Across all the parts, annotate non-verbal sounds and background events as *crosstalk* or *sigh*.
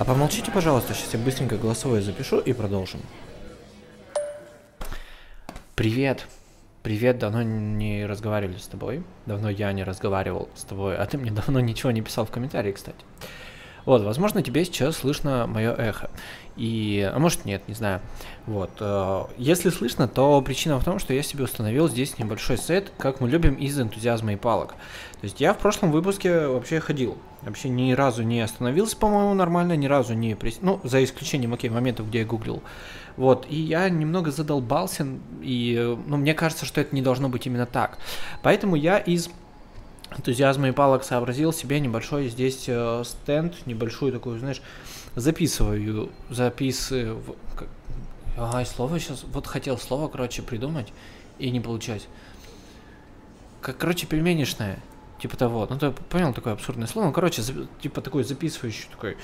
А помолчите, пожалуйста, сейчас я быстренько голосовое запишу и продолжим. Привет. Привет, давно не разговаривали с тобой. Давно я не разговаривал с тобой, а ты мне давно ничего не писал в комментарии, кстати. Вот, возможно, тебе сейчас слышно мое эхо. И, а может нет, не знаю. Вот. Э, если слышно, то причина в том, что я себе установил здесь небольшой сет, как мы любим, из энтузиазма и палок. То есть я в прошлом выпуске вообще ходил. Вообще ни разу не остановился, по-моему, нормально, ни разу не... Прис... Ну, за исключением, окей, моментов, где я гуглил. Вот, и я немного задолбался, и, ну, мне кажется, что это не должно быть именно так. Поэтому я из энтузиазма и палок сообразил себе небольшой здесь э, стенд, небольшую такую, знаешь, записываю, записываю. Ага, слово сейчас, вот хотел слово, короче, придумать, и не получать. Как, короче, пельменишное. Типа того. Ну, ты понял такое абсурдное слово? Ну, короче, типа такой записывающий такой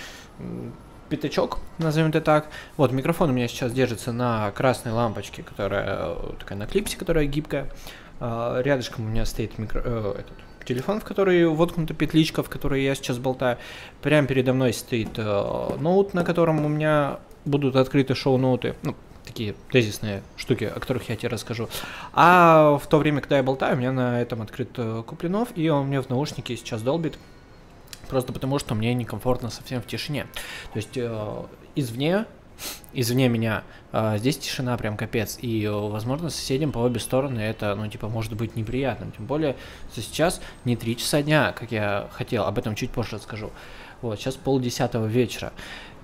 пятачок, назовем это так. Вот, микрофон у меня сейчас держится на красной лампочке, которая э, такая на клипсе, которая гибкая. А, рядышком у меня стоит микро, э, этот, телефон, в который воткнута петличка, в которой я сейчас болтаю. Прямо передо мной стоит э, ноут, на котором у меня будут открыты шоу-ноуты. Ну, такие тезисные штуки, о которых я тебе расскажу. А в то время, когда я болтаю, у меня на этом открыт э, Куплинов, и он мне в наушнике сейчас долбит. Просто потому, что мне некомфортно совсем в тишине. То есть э, извне извне меня. А, здесь тишина прям капец. И, э, возможно, соседям по обе стороны это, ну, типа, может быть неприятным. Тем более, что сейчас не 3 часа дня, как я хотел. Об этом чуть позже расскажу. Вот, сейчас полдесятого вечера.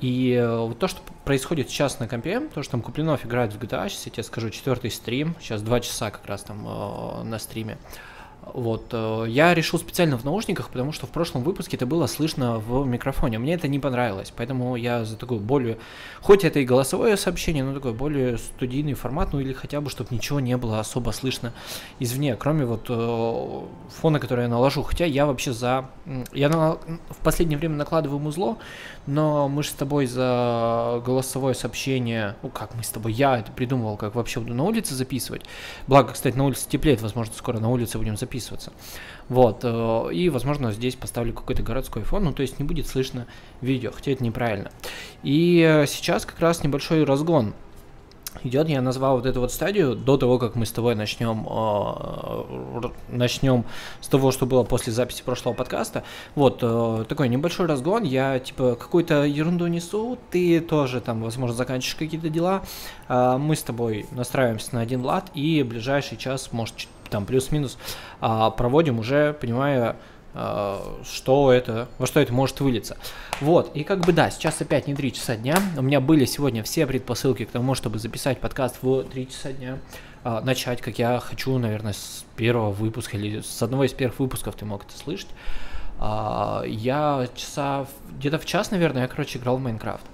И э, вот то, что происходит сейчас на компе, то, что там Куплинов играет в GTA, сейчас я тебе скажу, четвертый стрим, сейчас два часа как раз там э, на стриме. Вот, э, я решил специально в наушниках, потому что в прошлом выпуске это было слышно в микрофоне. Мне это не понравилось, поэтому я за такую более, хоть это и голосовое сообщение, но такой более студийный формат, ну или хотя бы, чтобы ничего не было особо слышно извне, кроме вот э, фона, который я наложу. Хотя я вообще за... Я на... в последнее время накладываю музло, но мы же с тобой за голосовое сообщение, ну как мы с тобой, я это придумывал, как вообще буду на улице записывать. Благо, кстати, на улице теплеет, возможно, скоро на улице будем записываться. Вот, э, и, возможно, здесь поставлю какой-то городской фон, ну, то есть не будет слышно видео, хотя это неправильно. И сейчас как раз небольшой разгон идет, я назвал вот эту вот стадию до того, как мы с тобой начнем, э, начнем с того, что было после записи прошлого подкаста. Вот, э, такой небольшой разгон, я типа какую-то ерунду несу, ты тоже там, возможно, заканчиваешь какие-то дела, э, мы с тобой настраиваемся на один лад и ближайший час, может, там плюс-минус э, проводим уже, понимая, что это, во что это может вылиться. Вот, и как бы да, сейчас опять не 3 часа дня, у меня были сегодня все предпосылки к тому, чтобы записать подкаст в 3 часа дня, э, начать, как я хочу, наверное, с первого выпуска или с одного из первых выпусков ты мог это слышать. Э, я часа, где-то в час, наверное, я, короче, играл в Майнкрафт.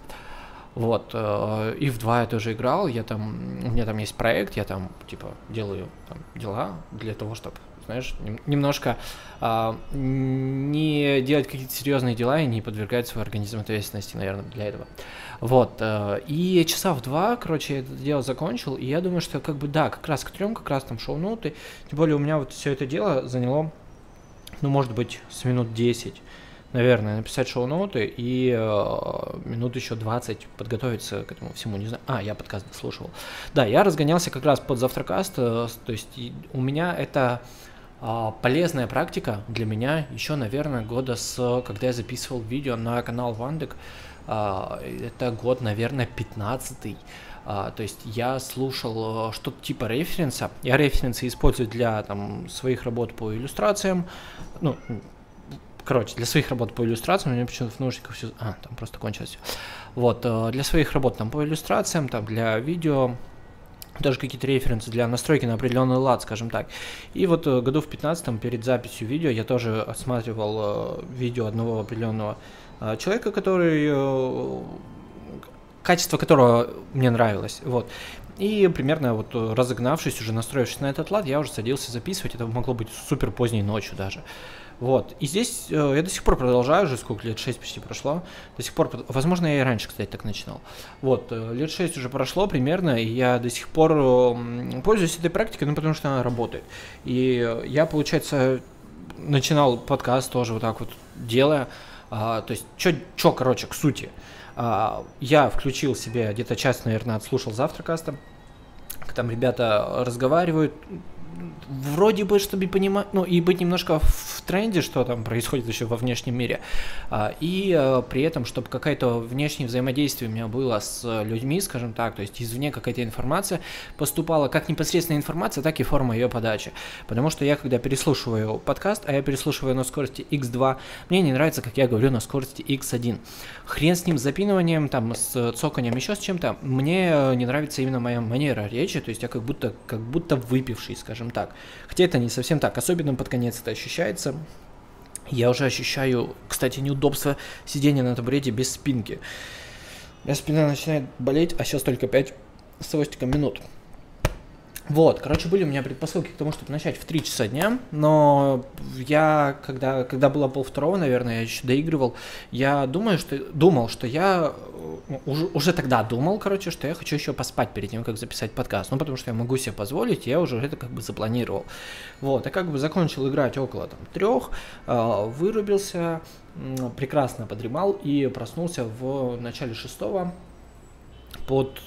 Вот, и в два я тоже играл, я там, у меня там есть проект, я там, типа, делаю там, дела для того, чтобы знаешь, немножко а, не делать какие-то серьезные дела и не подвергать свой организм ответственности, наверное, для этого. Вот. А, и часа в два, короче, я это дело закончил, и я думаю, что как бы да, как раз к трем, как раз там шоу-ноуты, тем более у меня вот все это дело заняло, ну, может быть, с минут 10 наверное, написать шоу-ноуты и э, минут еще 20 подготовиться к этому всему. Не знаю. А, я подкаст слушал. Да, я разгонялся как раз под завтракаст. Э, то есть у меня это полезная практика для меня еще, наверное, года с, когда я записывал видео на канал Вандек, а, это год, наверное, 15 а, то есть я слушал что-то типа референса. Я референсы использую для там, своих работ по иллюстрациям. Ну, короче, для своих работ по иллюстрациям, у меня почему-то в наушниках все... А, там просто кончилось. Вот, для своих работ там по иллюстрациям, там для видео, даже какие-то референсы для настройки на определенный лад, скажем так. И вот э, году в 15 перед записью видео я тоже осматривал э, видео одного определенного э, человека, который качество которого мне нравилось. Вот. И примерно вот разогнавшись, уже настроившись на этот лад, я уже садился записывать. Это могло быть супер поздней ночью даже. Вот. И здесь э, я до сих пор продолжаю, уже сколько лет, 6 почти прошло. До сих пор, возможно, я и раньше, кстати, так начинал. Вот, э, лет 6 уже прошло примерно, и я до сих пор э, пользуюсь этой практикой, ну, потому что она работает. И я, получается, начинал подкаст тоже вот так вот делая. А, то есть, что, короче, к сути. А, я включил себе где-то час, наверное, отслушал завтракаста. Там ребята разговаривают, вроде бы, чтобы понимать, ну и быть немножко в тренде, что там происходит еще во внешнем мире, а, и а, при этом, чтобы какое-то внешнее взаимодействие у меня было с людьми, скажем так, то есть извне какая-то информация поступала, как непосредственная информация, так и форма ее подачи. Потому что я, когда переслушиваю подкаст, а я переслушиваю на скорости x2, мне не нравится, как я говорю на скорости x1. Хрен с ним, с запиныванием, там, с цоканием, еще с чем-то. Мне не нравится именно моя манера речи, то есть я как будто, как будто выпивший, скажем скажем так. Хотя это не совсем так, особенно под конец это ощущается. Я уже ощущаю, кстати, неудобство сидения на табурете без спинки. Меня спина начинает болеть, а сейчас только 5 с хвостиком минут. Вот, короче, были у меня предпосылки к тому, чтобы начать в 3 часа дня, но я, когда, когда было пол второго, наверное, я еще доигрывал, я думаю, что, думал, что я ну, уже, уже тогда думал, короче, что я хочу еще поспать перед тем, как записать подкаст, ну, потому что я могу себе позволить, я уже это как бы запланировал. Вот, я как бы закончил играть около там трех, э, вырубился, э, прекрасно подремал и проснулся в начале шестого под...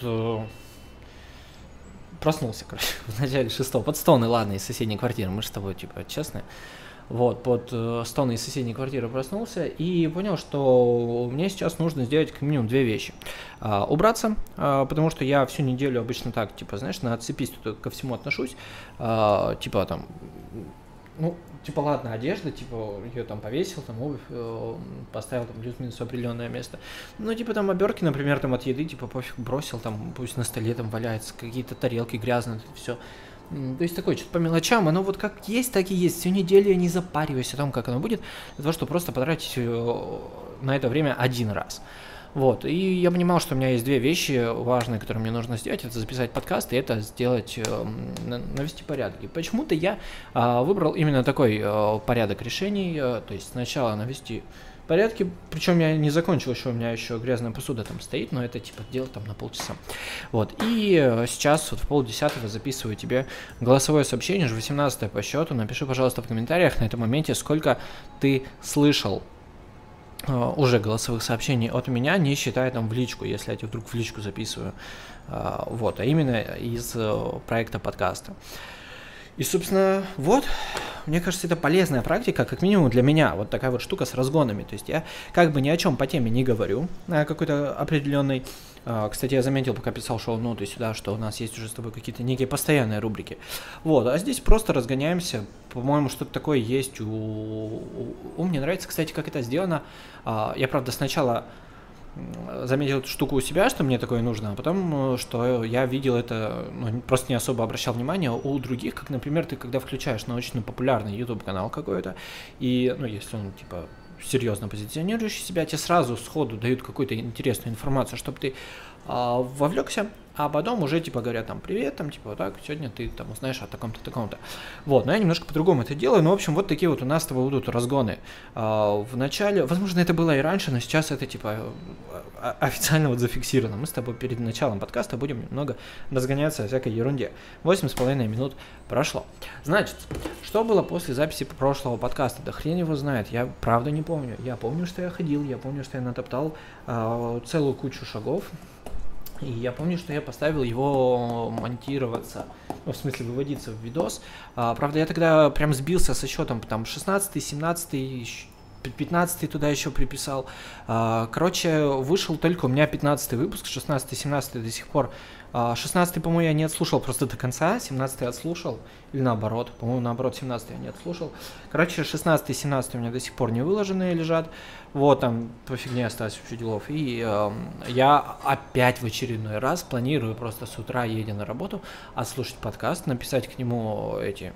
Э, проснулся, короче, *laughs* в начале шестого, под стоны, ладно, из соседней квартиры, мы же с тобой, типа, честные. Вот, под э, стоны из соседней квартиры проснулся и понял, что мне сейчас нужно сделать как минимум две вещи. А, убраться, а, потому что я всю неделю обычно так, типа, знаешь, на отцепись тут ко всему отношусь. А, типа, там, ну, типа, ладно, одежда, типа, ее там повесил, там обувь э, поставил там плюс-минус определенное место. Ну, типа, там оберки, например, там от еды, типа, пофиг, бросил, там, пусть на столе там валяется, какие-то тарелки грязные, все. То есть такое, что-то по мелочам, оно вот как есть, так и есть. Всю неделю я не запариваюсь о том, как оно будет, для того, чтобы просто потратить э, на это время один раз. Вот, и я понимал, что у меня есть две вещи важные, которые мне нужно сделать. Это записать подкаст и это сделать, э, навести порядок. И почему-то я э, выбрал именно такой э, порядок решений. Э, то есть сначала навести порядке. Причем я не закончил еще, у меня еще грязная посуда там стоит, но это типа дело там на полчаса. Вот. И э, сейчас вот в полдесятого записываю тебе голосовое сообщение, уже 18 по счету. Напиши, пожалуйста, в комментариях на этом моменте, сколько ты слышал уже голосовых сообщений от меня, не считая там в личку, если я тебе вдруг в личку записываю. Uh, вот, а именно из uh, проекта подкаста. И, собственно, вот, мне кажется, это полезная практика, как минимум для меня, вот такая вот штука с разгонами. То есть я как бы ни о чем по теме не говорю, на какой-то определенной. А, кстати, я заметил, пока писал шоу-ноты сюда, что у нас есть уже с тобой какие-то некие постоянные рубрики. Вот, а здесь просто разгоняемся. По-моему, что-то такое есть у... у... у... Мне нравится, кстати, как это сделано. А, я, правда, сначала заметил эту штуку у себя, что мне такое нужно, а потом, э, что я видел это, ну, просто не особо обращал внимание у других, как, например, ты когда включаешь научно-популярный YouTube-канал какой-то, и, ну, если он, типа, серьезно позиционирующий себя, тебе сразу сходу дают какую-то интересную информацию, чтобы ты а, вовлекся, а потом уже типа говорят там привет, там типа вот так, сегодня ты там узнаешь о таком-то, таком-то. Вот, но я немножко по-другому это делаю, но в общем вот такие вот у нас с тобой будут разгоны. А, в начале, возможно это было и раньше, но сейчас это типа официально вот зафиксировано. Мы с тобой перед началом подкаста будем немного разгоняться о всякой ерунде. Восемь с половиной минут прошло. Значит, что было после записи прошлого подкаста? Да хрен его знает, я правда не помню. Я помню, что я ходил, я помню, что я натоптал э, целую кучу шагов, и я помню, что я поставил его монтироваться, ну, в смысле выводиться в видос. А, правда, я тогда прям сбился со счетом, там 16 17 15 туда еще приписал. А, короче, вышел только у меня 15 выпуск, 16 17 до сих пор 16 а, по-моему, я не отслушал просто до конца, 17 отслушал, или наоборот, по-моему, наоборот, 17 я не отслушал. Короче, 16 и 17 у меня до сих пор не выложенные лежат, вот там по фигне осталось вообще делов. И э, я опять в очередной раз планирую просто с утра, едя на работу, отслушать подкаст, написать к нему эти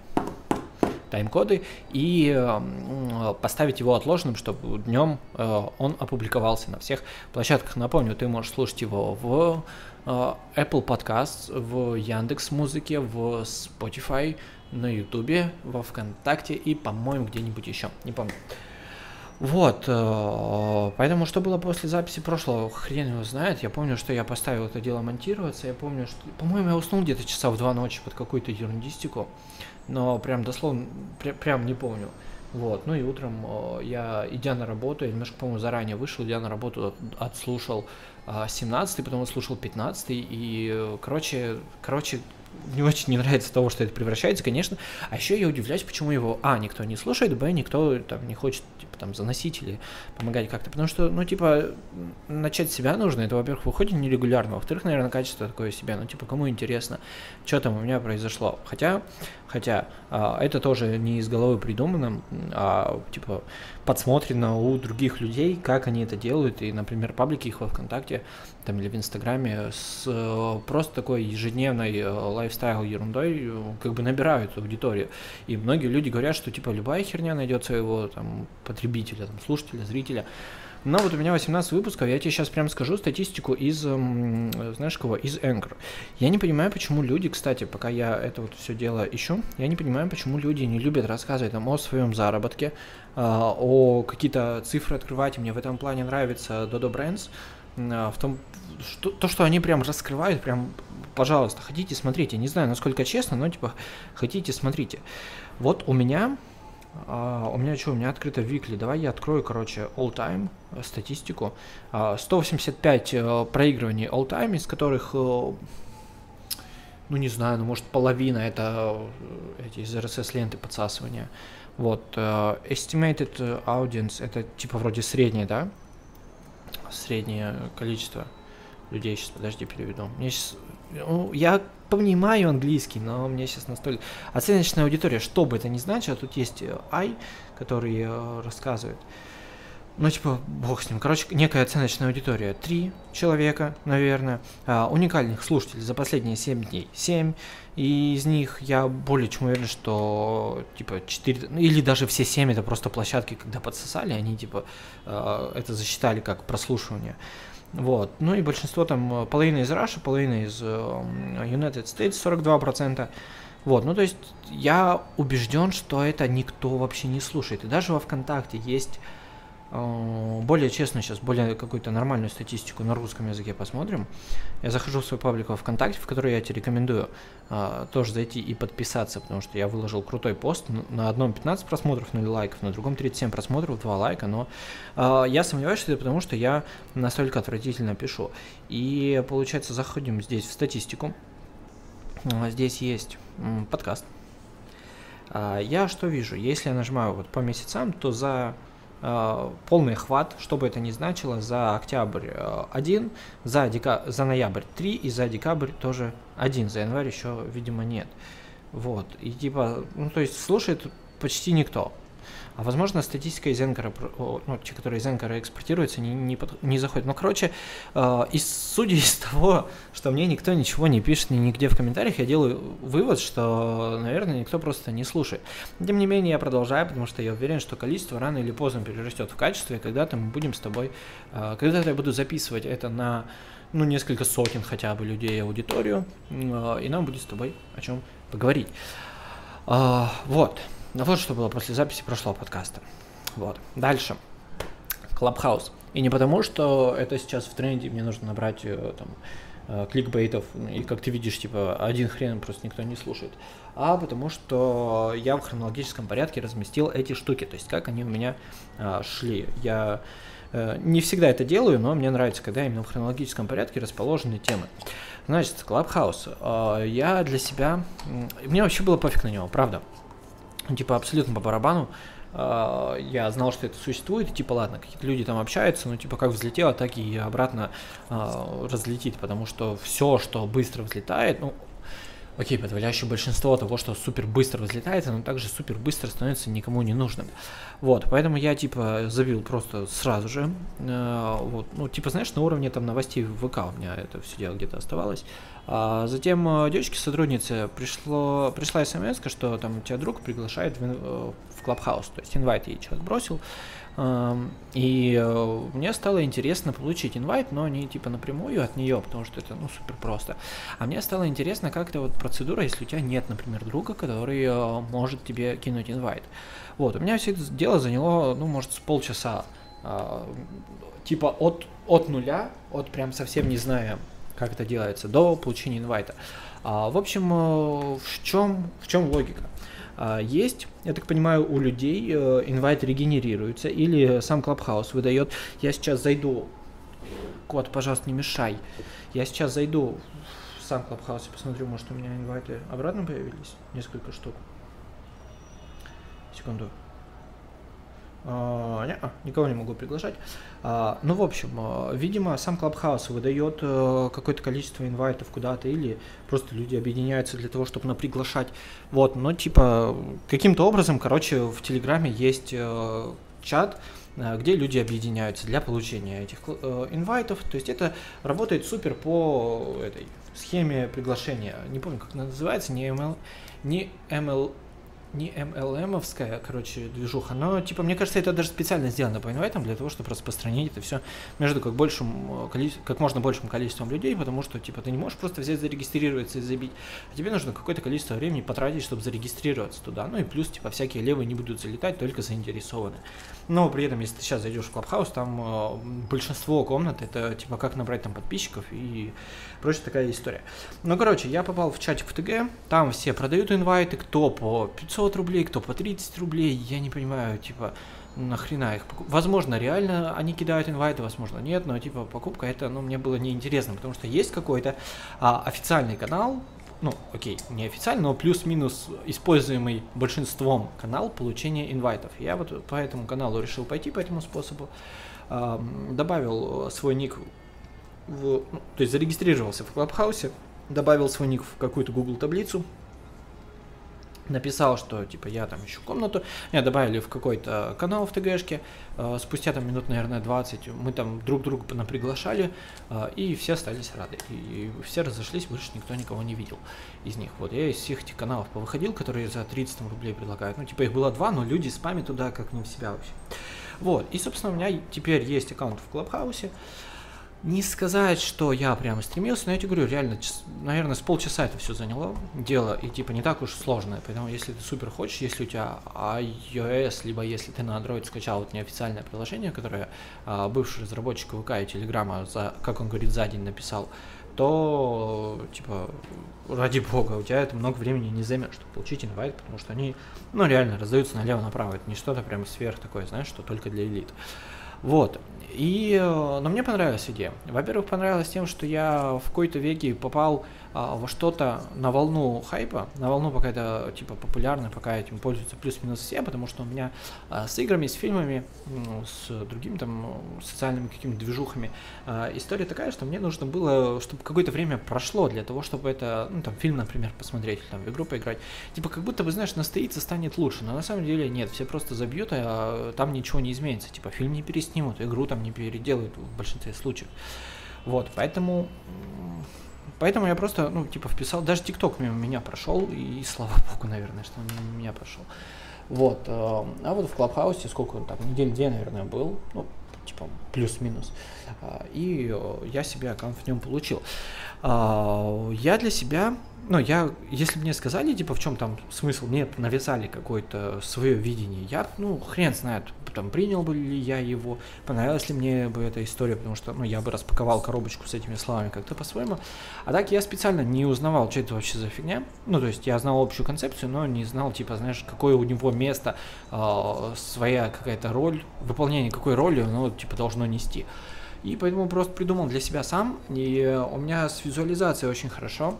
тайм-коды и э, поставить его отложенным, чтобы днем э, он опубликовался на всех площадках. Напомню, ты можешь слушать его в э, Apple Podcasts, в Яндекс Музыке, в Spotify, на Ютубе, во Вконтакте и, по-моему, где-нибудь еще, не помню. Вот, э, поэтому что было после записи прошлого, хрен его знает. Я помню, что я поставил это дело монтироваться. Я помню, что, по-моему, я уснул где-то часа в два ночи под какую-то ерундистику но прям дословно, прям, прям не помню. Вот, ну и утром э, я, идя на работу, я немножко, по-моему, заранее вышел, идя на работу, отслушал 17 потом отслушал 15 и, э, короче, короче, не *laughs* очень не нравится того, что это превращается, конечно. А еще я удивляюсь, почему его, а, никто не слушает, б, никто там не хочет, типа, там, заносить или помогать как-то. Потому что, ну, типа, начать себя нужно, это, во-первых, выходит нерегулярно, во-вторых, наверное, качество такое себя, ну, типа, кому интересно, что там у меня произошло. Хотя, хотя, а, это тоже не из головы придумано, а, типа, подсмотрено у других людей, как они это делают, и, например, паблики их во ВКонтакте там или в Инстаграме с э, просто такой ежедневной э, лайфстайл ерундой э, как бы набирают аудиторию. И многие люди говорят, что типа любая херня найдет своего там потребителя, там, слушателя, зрителя. Но вот у меня 18 выпусков, я тебе сейчас прям скажу статистику из, знаешь кого, из Anchor. Я не понимаю, почему люди, кстати, пока я это вот все дело ищу, я не понимаю, почему люди не любят рассказывать там о своем заработке, о какие-то цифры открывать. Мне в этом плане нравится Dodo Brands, в том, что, то, что они прям раскрывают, прям, пожалуйста, хотите, смотрите. Не знаю, насколько честно, но типа, хотите, смотрите. Вот у меня, а, у меня что, у меня открыто Викли. Давай я открою, короче, all time э, статистику. А, 185 а, проигрываний all time, из которых, а, ну не знаю, ну может половина это эти из RSS ленты подсасывания. Вот, uh, estimated audience, это типа вроде среднее, да? Среднее количество людей. Сейчас, подожди, переведу. Мне сейчас... Ну, я понимаю английский, но мне сейчас настолько... Оценочная аудитория, что бы это ни значило, тут есть I, который э, рассказывает. Ну, типа, бог с ним. Короче, некая оценочная аудитория. Три человека, наверное. А, уникальных слушателей за последние семь дней. Семь. И из них я более чем уверен, что, типа, четыре... Ну, или даже все семь это просто площадки, когда подсосали, они, типа, э, это засчитали как прослушивание. Вот. Ну и большинство там, э, половина из Russia, половина из э, United States, 42%. Вот, ну то есть я убежден, что это никто вообще не слушает. И даже во ВКонтакте есть более честно сейчас, более какую-то нормальную статистику на русском языке посмотрим. Я захожу в свой паблик во ВКонтакте, в который я тебе рекомендую а, тоже зайти и подписаться, потому что я выложил крутой пост. На одном 15 просмотров, 0 лайков, на другом 37 просмотров, 2 лайка, но а, я сомневаюсь, что это потому, что я настолько отвратительно пишу. И получается, заходим здесь в статистику. Здесь есть подкаст. Я что вижу? Если я нажимаю вот по месяцам, то за Э, полный охват, что бы это ни значило, за октябрь 1, э, за, дека... за ноябрь 3 и за декабрь тоже 1, за январь еще, видимо, нет. Вот, и типа, ну то есть слушает почти никто. А возможно, статистика из Энкора, ну, те, которые из Энкора экспортируются, не, не, под, не заходит. Но, короче, э, судя из того, что мне никто ничего не пишет ни нигде в комментариях, я делаю вывод, что, наверное, никто просто не слушает. Тем не менее, я продолжаю, потому что я уверен, что количество рано или поздно перерастет в качество, и когда-то мы будем с тобой, э, когда-то я буду записывать это на ну, несколько сотен хотя бы людей аудиторию, э, и нам будет с тобой о чем поговорить. Э, вот. Ну вот что было после записи прошлого подкаста. Вот. Дальше. Клабхаус. И не потому, что это сейчас в тренде, мне нужно набрать э, там э, кликбейтов, и как ты видишь, типа, один хрен просто никто не слушает, а потому что я в хронологическом порядке разместил эти штуки, то есть как они у меня а, шли. Я а, не всегда это делаю, но мне нравится, когда именно в хронологическом порядке расположены темы. Значит, Клабхаус. А, я для себя... Мне вообще было пофиг на него, правда ну, типа, абсолютно по барабану. Uh, я знал, что это существует, и типа, ладно, какие-то люди там общаются, но типа, как взлетело, так и обратно uh, разлетит, потому что все, что быстро взлетает, ну, окей, подавляющее большинство того, что супер быстро взлетает, оно также супер быстро становится никому не нужным. Вот, поэтому я типа забил просто сразу же. Э, вот, ну, типа, знаешь, на уровне там новостей в ВК у меня это все дело где-то оставалось. А затем э, девочке-сотруднице пришло, пришла смс, что там тебя друг приглашает в, э, в Клабхаус, то есть инвайт ей человек бросил. И э, мне стало интересно получить инвайт, но не типа напрямую от нее, потому что это ну супер просто. А мне стало интересно, как это вот процедура, если у тебя нет, например, друга, который может тебе кинуть инвайт. Вот, у меня все это дело заняло, ну, может, с полчаса. А, типа от, от нуля, от прям совсем не зная, как это делается, до получения инвайта. А, в общем, э, в чем, в чем логика? а, есть, я так понимаю, у людей э, инвайт регенерируется или сам Clubhouse выдает. Я сейчас зайду, кот, пожалуйста, не мешай. Я сейчас зайду в сам Clubhouse и посмотрю, может у меня инвайты обратно появились, несколько штук. Секунду. А, не, никого не могу приглашать. А, ну, в общем, а, видимо, сам Clubhouse выдает а, какое-то количество инвайтов куда-то, или просто люди объединяются для того, чтобы на приглашать. Вот, но типа каким-то образом, короче, в Телеграме есть а, чат, где люди объединяются для получения этих э, инвайтов. То есть это работает супер по этой схеме приглашения. Не помню, как она называется, не ML, не ML, не MLM-овская, короче, движуха, но, типа, мне кажется, это даже специально сделано по инвайтам для того, чтобы распространить это все между как большим, э, как можно большим количеством людей, потому что, типа, ты не можешь просто взять, зарегистрироваться и забить, а тебе нужно какое-то количество времени потратить, чтобы зарегистрироваться туда, ну и плюс, типа, всякие левые не будут залетать, только заинтересованы. Но при этом, если ты сейчас зайдешь в Clubhouse, там э, большинство комнат, это, типа, как набрать там подписчиков и прочая такая история. Ну, короче, я попал в чатик в ТГ, там все продают инвайты, кто по 500 рублей, кто по 30 рублей, я не понимаю, типа, нахрена их покупать. Возможно, реально они кидают инвайты, возможно, нет, но, типа, покупка это, ну, мне было неинтересно, потому что есть какой-то а, официальный канал, ну, окей, не официально, но плюс-минус используемый большинством канал получения инвайтов. Я вот по этому каналу решил пойти по этому способу. Добавил свой ник в, ну, то есть зарегистрировался в Клабхаусе, добавил свой ник в какую-то Google таблицу, написал, что типа я там ищу комнату, меня добавили в какой-то канал в ТГшке, э, спустя там минут, наверное, 20 мы там друг друга приглашали, э, и все остались рады, и все разошлись, больше никто никого не видел из них. Вот я из всех этих каналов повыходил, которые за 30 там, рублей предлагают, ну типа их было два, но люди спамят туда как не в себя вообще. Вот, и собственно у меня теперь есть аккаунт в Клабхаусе, не сказать, что я прямо стремился, но я тебе говорю, реально, наверное, с полчаса это все заняло дело, и типа не так уж сложное. Поэтому если ты супер хочешь, если у тебя iOS, либо если ты на Android скачал вот неофициальное приложение, которое а, бывший разработчик ВК и Телеграма, за, как он говорит, за день написал, то, типа, ради бога, у тебя это много времени не займет, чтобы получить инвайт, потому что они, ну, реально раздаются налево-направо. Это не что-то прям сверх такое, знаешь, что только для элит. Вот. И, э, но мне понравилась идея. Во-первых, понравилось тем, что я в какой-то веке попал а, во что-то на волну хайпа, на волну пока это типа популярно, пока этим пользуются плюс-минус все, потому что у меня а, с играми, с фильмами, с другими там социальными какими-то движухами а, история такая, что мне нужно было, чтобы какое-то время прошло для того, чтобы это, ну там фильм, например, посмотреть, или там в игру поиграть. Типа как будто бы, знаешь, настоится, станет лучше, но на самом деле нет, все просто забьют, а там ничего не изменится. Типа фильм не переснимут, игру там не переделают в большинстве случаев. Вот, поэтому Поэтому я просто, ну, типа, вписал, даже ТикТок мимо меня прошел, и слава богу, наверное, что он мимо меня прошел. Вот. Э, а вот в Клабхаусе сколько он там, недель две, наверное, был, ну, типа, плюс-минус. А, и э, я себе аккаунт в нем получил. А, я для себя ну, я, если мне сказали, типа, в чем там смысл, мне навязали какое-то свое видение, я, ну, хрен знает, там, принял бы ли я его, понравилась ли мне бы эта история, потому что, ну, я бы распаковал коробочку с этими словами как-то по-своему. А так я специально не узнавал, что это вообще за фигня. Ну, то есть я знал общую концепцию, но не знал, типа, знаешь, какое у него место, э, своя какая-то роль, выполнение какой роли оно, типа, должно нести. И поэтому просто придумал для себя сам, и у меня с визуализацией очень хорошо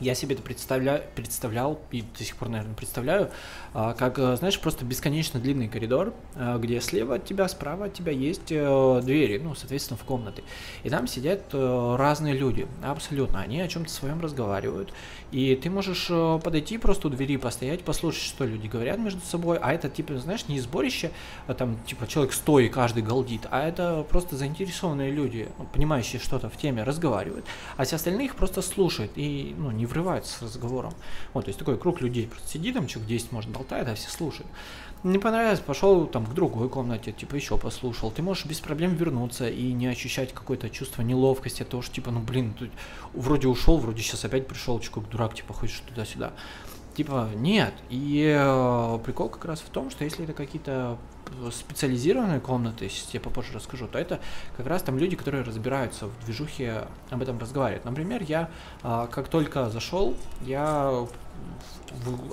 я себе это представля... представлял и до сих пор, наверное, представляю, а, как, э, знаешь, просто бесконечно длинный коридор, э, где слева от тебя, справа от тебя есть э, двери, ну, соответственно, в комнаты. И там сидят разные люди, абсолютно. Они о чем-то своем разговаривают. И ты можешь подойти просто у двери, постоять, послушать, что люди говорят между собой. А это, типа, знаешь, не сборище, а там, типа, человек сто и каждый галдит, а это просто заинтересованные люди, понимающие что-то в теме, разговаривают. А все остальные их просто слушают и, ну, не врываются с разговором. Вот, то есть такой круг людей просто сидит, там человек 10, может, болтает, а все слушают. Не понравилось, пошел там к другой комнате, типа еще послушал. Ты можешь без проблем вернуться и не ощущать какое-то чувство неловкости от того, что типа, ну блин, тут вроде ушел, вроде сейчас опять пришел, какой дурак, типа ходишь туда-сюда. Типа, нет. И э, прикол как раз в том, что если это какие-то специализированные комнаты, если я попозже расскажу, то это как раз там люди, которые разбираются в движухе, об этом разговаривают. Например, я э, как только зашел, я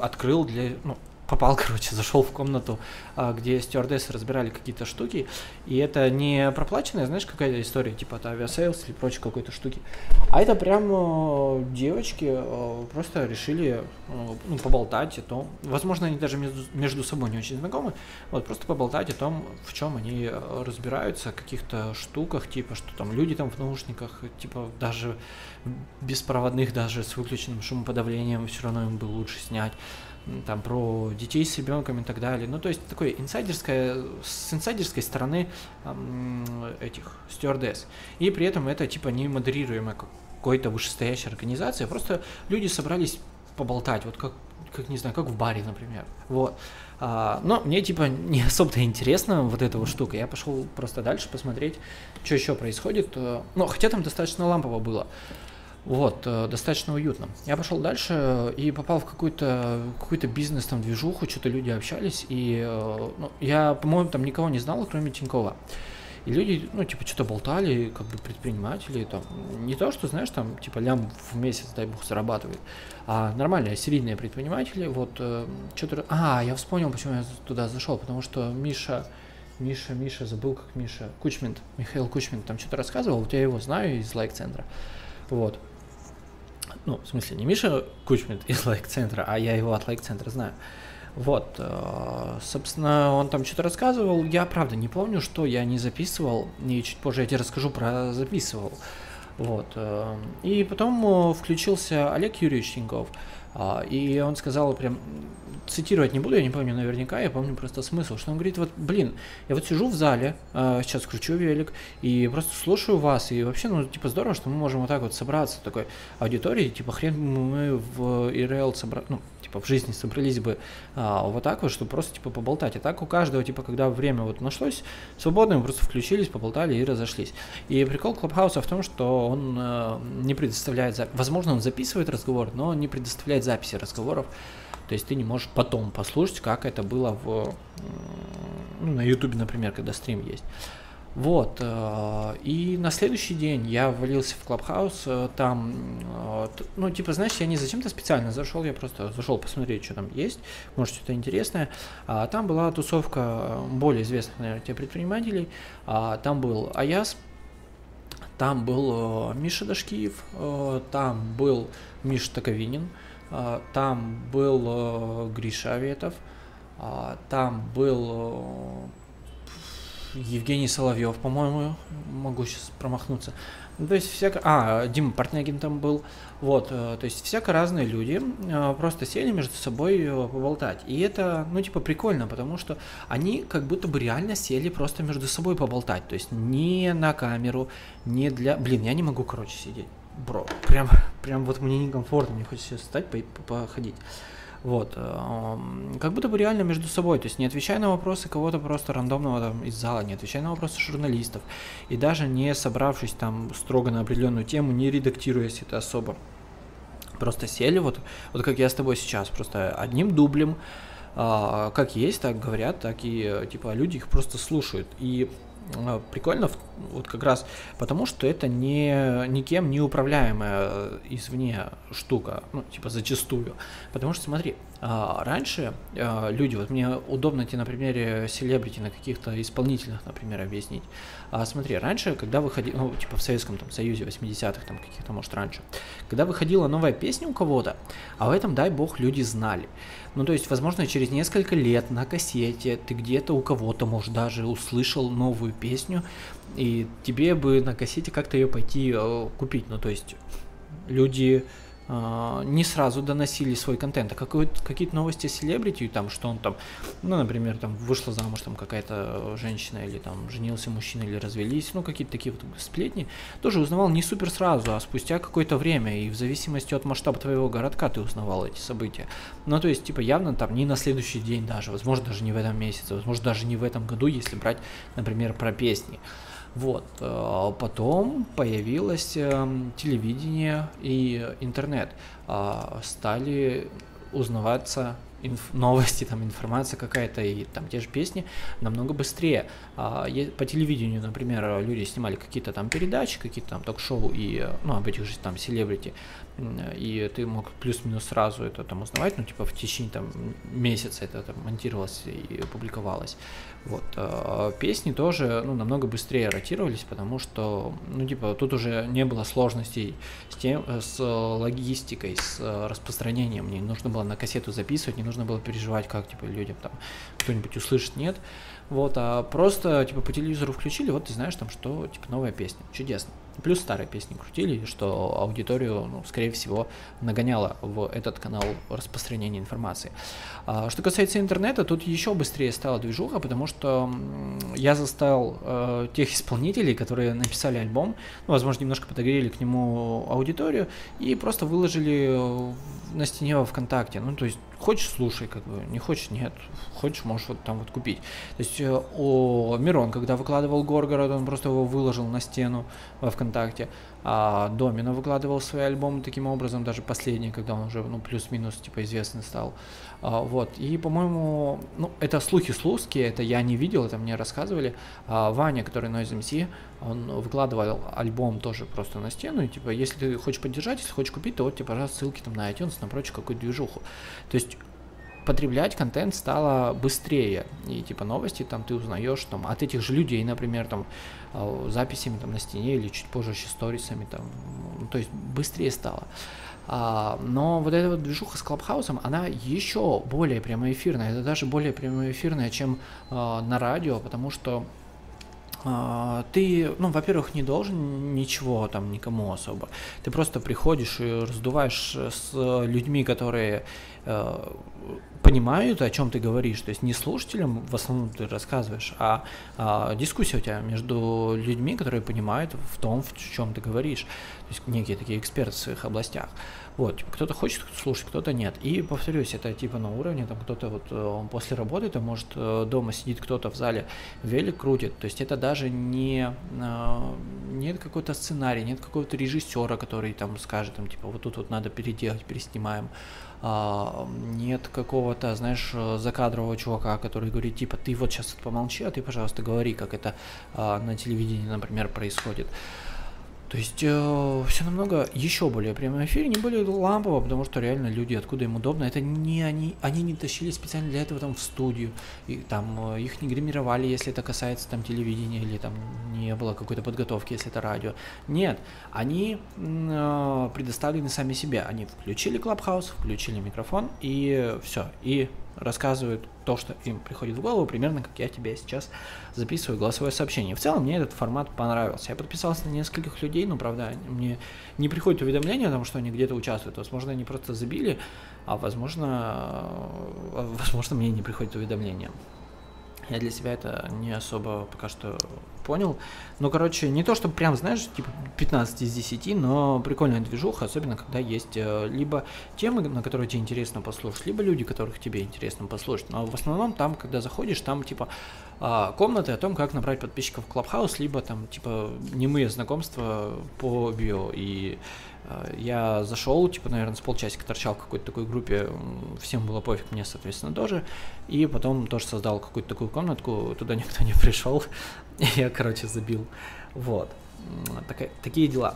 открыл для, ну, попал, *laughs* короче, зашел в комнату, а, где стюардессы разбирали какие-то штуки, и это не проплаченная, знаешь, какая-то история, типа это Aviasales или прочей какой-то штуки, а это прям э, девочки э, просто решили э, ну, поболтать о том, возможно, они даже между, между собой не очень знакомы, вот, просто поболтать о том, в чем они разбираются, каких-то штуках, типа, что там люди там в наушниках, типа, даже беспроводных, даже с выключенным шумоподавлением все равно им бы лучше снять, там про детей с ребенком и так далее. Ну, то есть такое инсайдерское, с инсайдерской стороны этих стюардесс. И при этом это типа не модерируемая какой-то вышестоящей организации, просто люди собрались поболтать, вот как, как не знаю, как в баре, например. Вот. А, но мне типа не особо-то интересно вот эта вот штука. Я пошел просто дальше посмотреть, что еще происходит. Ну, хотя там достаточно лампово было. Вот, э, достаточно уютно. Я пошел дальше и попал в какой-то какой бизнес, там, движуху, что-то люди общались, и э, ну, я, по-моему, там никого не знал, кроме Тинькова. И люди, ну, типа, что-то болтали, как бы предприниматели, там, не то, что, знаешь, там, типа, лям в месяц, дай бог, зарабатывает, а нормальные, серийные предприниматели, вот, э, что-то... А, я вспомнил, почему я туда зашел, потому что Миша, Миша, Миша, забыл, как Миша, Кучмент, Михаил Кучмент там что-то рассказывал, вот я его знаю из лайк-центра, вот, ну, в смысле, не Миша Кучмит из лайк-центра, а я его от лайк-центра знаю. Вот, э, собственно, он там что-то рассказывал. Я, правда, не помню, что я не записывал. И чуть позже я тебе расскажу про записывал. Вот. Э, и потом э, включился Олег Юрьевич Тиньков. И он сказал прям, цитировать не буду, я не помню наверняка, я помню просто смысл, что он говорит, вот, блин, я вот сижу в зале, э, сейчас кручу велик, и просто слушаю вас, и вообще, ну, типа, здорово, что мы можем вот так вот собраться такой аудитории, типа, хрен мы в ИРЛ собрать, ну, типа, в жизни собрались бы а, вот так вот, чтобы просто, типа, поболтать. А так у каждого, типа, когда время вот нашлось свободно, мы просто включились, поболтали и разошлись. И прикол Клабхауса в том, что он э, не предоставляет, за... возможно, он записывает разговор, но не предоставляет записи разговоров, то есть ты не можешь потом послушать, как это было в, ну, на YouTube, например, когда стрим есть. Вот, э, и на следующий день я ввалился в Клабхаус, э, там, э, ну, типа, знаешь, я не зачем-то специально зашел, я просто зашел посмотреть, что там есть, может, что-то интересное. А там была тусовка более известных, наверное, тебе предпринимателей, а, там был Аяс, там был Миша Дашкиев, там был Миша Таковинин, а, там был э, Гриша Аветов, а, там был э, Евгений Соловьев, по-моему, могу сейчас промахнуться. Ну, то есть всяко... А, Дима Портнягин там был. Вот, э, то есть всяко разные люди просто сели между собой поболтать. И это, ну, типа, прикольно, потому что они как будто бы реально сели просто между собой поболтать. То есть не на камеру, не для... Блин, я не могу, короче, сидеть бро, прям, прям вот мне некомфортно, мне хочется встать, по походить. Вот, эм, как будто бы реально между собой, то есть не отвечая на вопросы кого-то просто рандомного там из зала, не отвечая на вопросы журналистов, и даже не собравшись там строго на определенную тему, не редактируясь это особо. Просто сели вот, вот как я с тобой сейчас, просто одним дублем, э, как есть, так говорят, так и типа люди их просто слушают. И а, прикольно вот как раз потому, что это не никем не управляемая э, извне штука, ну, типа зачастую. Потому что, смотри, а, раньше а, люди, вот мне удобно тебе на примере селебрити, на каких-то исполнительных, например, объяснить. Смотри, раньше, когда выходил, ну, типа в Советском там, Союзе 80-х, там каких-то, может, раньше, когда выходила новая песня у кого-то, а в этом, дай бог, люди знали. Ну, то есть, возможно, через несколько лет на кассете ты где-то у кого-то, может, даже услышал новую песню, и тебе бы на кассете как-то ее пойти э, купить. Ну, то есть, люди не сразу доносили свой контент, а какие-то новости селебрити, там, что он там, ну, например, там вышла замуж там какая-то женщина, или там женился мужчина, или развелись, ну, какие-то такие вот сплетни, тоже узнавал не супер сразу, а спустя какое-то время, и в зависимости от масштаба твоего городка ты узнавал эти события. Ну, то есть, типа, явно там не на следующий день даже, возможно, даже не в этом месяце, возможно, даже не в этом году, если брать, например, про песни. Вот. Э, потом появилось эм, телевидение и интернет. А, стали узнаваться инф- новости, там информация какая-то и там те же песни намного быстрее. А, по телевидению, например, люди снимали какие-то там передачи, какие-то там ток-шоу и, ну, об этих же там селебрити, и ты мог плюс-минус сразу это там узнавать, ну, типа в течение там месяца это там монтировалось и публиковалось. Вот. А песни тоже, ну, намного быстрее ротировались, потому что, ну, типа, тут уже не было сложностей с тем, с логистикой, с распространением. Не нужно было на кассету записывать, не нужно было переживать, как, типа, людям там кто-нибудь услышит, нет. Вот, а просто, типа, по телевизору включили, вот ты знаешь там, что, типа, новая песня. Чудесно. Плюс старые песни крутили, что аудиторию, ну, скорее всего, нагоняло в этот канал распространения информации. А, что касается интернета, тут еще быстрее стала движуха, потому что я застал э, тех исполнителей, которые написали альбом, ну, возможно, немножко подогрели к нему аудиторию и просто выложили на стене во ВКонтакте. Ну, то есть, хочешь, слушай, как бы, не хочешь, нет, хочешь, можешь вот там вот купить. То есть, э, о Мирон, когда выкладывал Горгород, он просто его выложил на стену во ВКонтакте. А Домина выкладывал свои альбомы таким образом, даже последний, когда он уже, ну, плюс-минус, типа, известный стал. А, вот, и, по-моему, ну, это слухи-слуски, это я не видел, это мне рассказывали. А, Ваня, который Noise MC, он выкладывал альбом тоже просто на стену, и, типа, если ты хочешь поддержать, если хочешь купить, то вот, типа, пожалуйста, ссылки там на iTunes, на прочую какую-то движуху. То есть потреблять контент стало быстрее. И типа новости там ты узнаешь там от этих же людей, например, там а, записями там на стене или чуть позже еще сторисами там, ну, то есть быстрее стало. А, но вот эта вот движуха с Клабхаусом, она еще более прямоэфирная, это даже более прямоэфирная, чем а, на радио, потому что а, ты, ну, во-первых, не должен ничего там никому особо. Ты просто приходишь и раздуваешь с людьми, которые понимают, о чем ты говоришь. То есть не слушателям в основном ты рассказываешь, а, а дискуссия у тебя между людьми, которые понимают в том, в чем ты говоришь. То есть некие такие эксперты в своих областях. Вот, типа, кто-то хочет слушать, кто-то нет. И повторюсь, это типа на уровне, там кто-то вот он э, после работы, там может э, дома сидит кто-то в зале, велик крутит. То есть это даже не э, нет какой-то сценарий, нет какого-то режиссера, который там скажет, там, типа, вот тут вот надо переделать, переснимаем. А, нет какого-то, знаешь, закадрового чувака, который говорит, типа, ты вот сейчас помолчи, а ты, пожалуйста, говори, как это а, на телевидении, например, происходит. То есть э, все намного еще более прямой эфир, не более лампово, потому что реально люди, откуда им удобно, это не они, они не тащили специально для этого там в студию, и там э, их не гримировали, если это касается там телевидения или там не было какой-то подготовки, если это радио. Нет, они э, предоставлены сами себе, они включили Клабхаус, включили микрофон и все, и рассказывают то, что им приходит в голову, примерно как я тебе сейчас записываю голосовое сообщение. В целом мне этот формат понравился. Я подписался на нескольких людей, но, правда, мне не приходит уведомление о том, что они где-то участвуют. Возможно, они просто забили, а возможно, возможно мне не приходит уведомление. Я для себя это не особо пока что понял. Ну, короче, не то, чтобы прям, знаешь, типа 15 из 10, но прикольная движуха, особенно когда есть э, либо темы, на которые тебе интересно послушать, либо люди, которых тебе интересно послушать. Но в основном там, когда заходишь, там типа а, комнаты о том, как набрать подписчиков в Clubhouse, либо там типа немые знакомства по био и я зашел, типа, наверное, с полчасика торчал в какой-то такой группе, всем было пофиг, мне, соответственно, тоже. И потом тоже создал какую-то такую комнатку, туда никто не пришел. *laughs* Я, короче, забил. Вот. Такая, такие дела.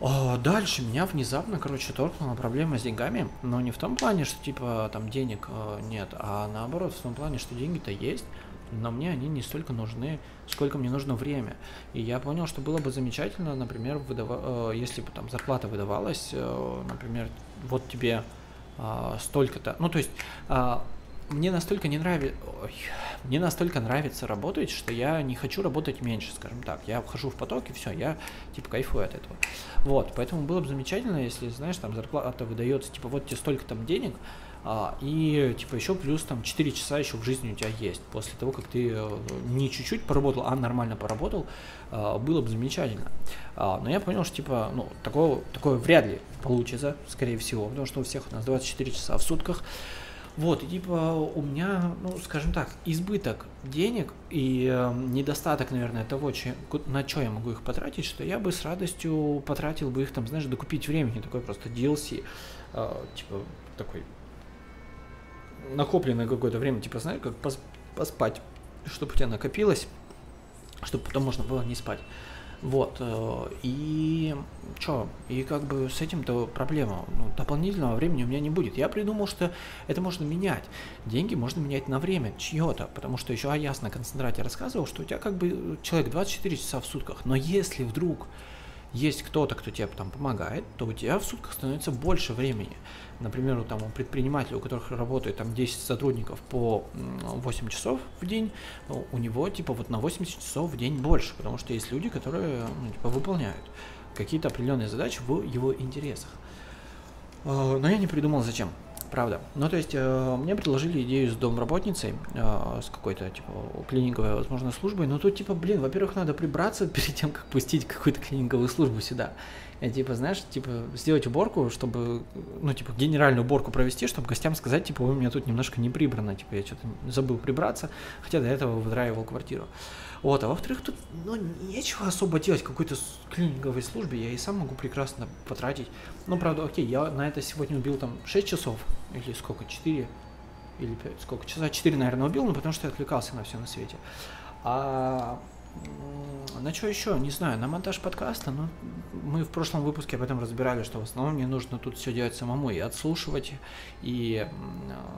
О, дальше меня внезапно, короче, торкнула проблема с деньгами, но не в том плане, что типа там денег э, нет, а наоборот, в том плане, что деньги-то есть, но мне они не столько нужны, сколько мне нужно время. И я понял, что было бы замечательно, например, выдава... Э, если бы там зарплата выдавалась, э, например, вот тебе а, столько-то, ну то есть а, мне настолько не нравится, мне настолько нравится работать, что я не хочу работать меньше, скажем так. Я вхожу в поток и все, я типа кайфую от этого. Вот, поэтому было бы замечательно, если, знаешь, там зарплата выдается, типа вот тебе столько там денег, а, и типа еще плюс там 4 часа еще в жизни у тебя есть. После того, как ты э, не чуть-чуть поработал, а нормально поработал, а, было бы замечательно. А, но я понял, что типа, ну, такого, такое вряд ли получится, скорее всего, потому что у всех у нас 24 часа в сутках. Вот, и типа у меня, ну, скажем так, избыток денег и э, недостаток, наверное, того, че, на что я могу их потратить, что я бы с радостью потратил бы их там, знаешь, докупить времени, такой просто DLC, э, типа такой накопленное какое-то время, типа, знаешь, как пос, поспать, чтобы у тебя накопилось, чтобы потом можно было не спать. Вот, э, и что, и как бы с этим-то проблема. Ну, дополнительного времени у меня не будет. Я придумал, что это можно менять. Деньги можно менять на время чье-то, потому что еще Аяс на концентрате рассказывал, что у тебя как бы человек 24 часа в сутках. Но если вдруг есть кто-то, кто тебе там помогает, то у тебя в сутках становится больше времени. Например, там у предпринимателя, у которых работает там 10 сотрудников по 8 часов в день, ну, у него типа вот на 80 часов в день больше, потому что есть люди, которые ну, типа, выполняют какие-то определенные задачи в его интересах. А, но я не придумал зачем правда. Ну, то есть, э, мне предложили идею с домработницей, э, с какой-то, типа, клининговой, возможно, службой. Но тут, типа, блин, во-первых, надо прибраться *laughs* перед тем, как пустить какую-то клининговую службу сюда. И, типа, знаешь, типа, сделать уборку, чтобы, ну, типа, генеральную уборку провести, чтобы гостям сказать, типа, у меня тут немножко не прибрано, типа, я что-то забыл прибраться, хотя до этого выдраивал квартиру. Вот, а во-вторых, тут, ну, нечего особо делать какой-то клининговой службе, я и сам могу прекрасно потратить. Ну, правда, окей, я на это сегодня убил там 6 часов, или сколько, 4, или 5, сколько, часа 4, наверное, убил, ну, потому что я отвлекался на все на свете. А на что еще? Не знаю, на монтаж подкаста, но мы в прошлом выпуске об этом разбирали, что в основном мне нужно тут все делать самому и отслушивать, и,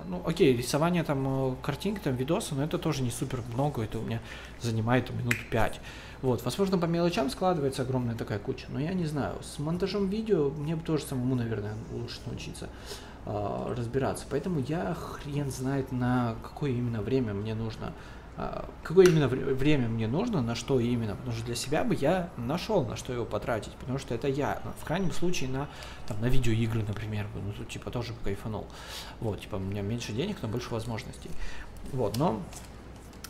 ну, окей, рисование там э, картинки, там видосы, но это тоже не супер много, это у меня занимает минут 5. Вот, возможно, по мелочам складывается огромная такая куча, но я не знаю, с монтажом видео мне бы тоже самому, наверное, лучше научиться э, разбираться, поэтому я хрен знает, на какое именно время мне нужно а, какое именно время мне нужно, на что именно, потому что для себя бы я нашел, на что его потратить, потому что это я, в крайнем случае на, там, на видеоигры, например, ну, тут, типа, тоже бы кайфанул, вот, типа, у меня меньше денег, но больше возможностей, вот, но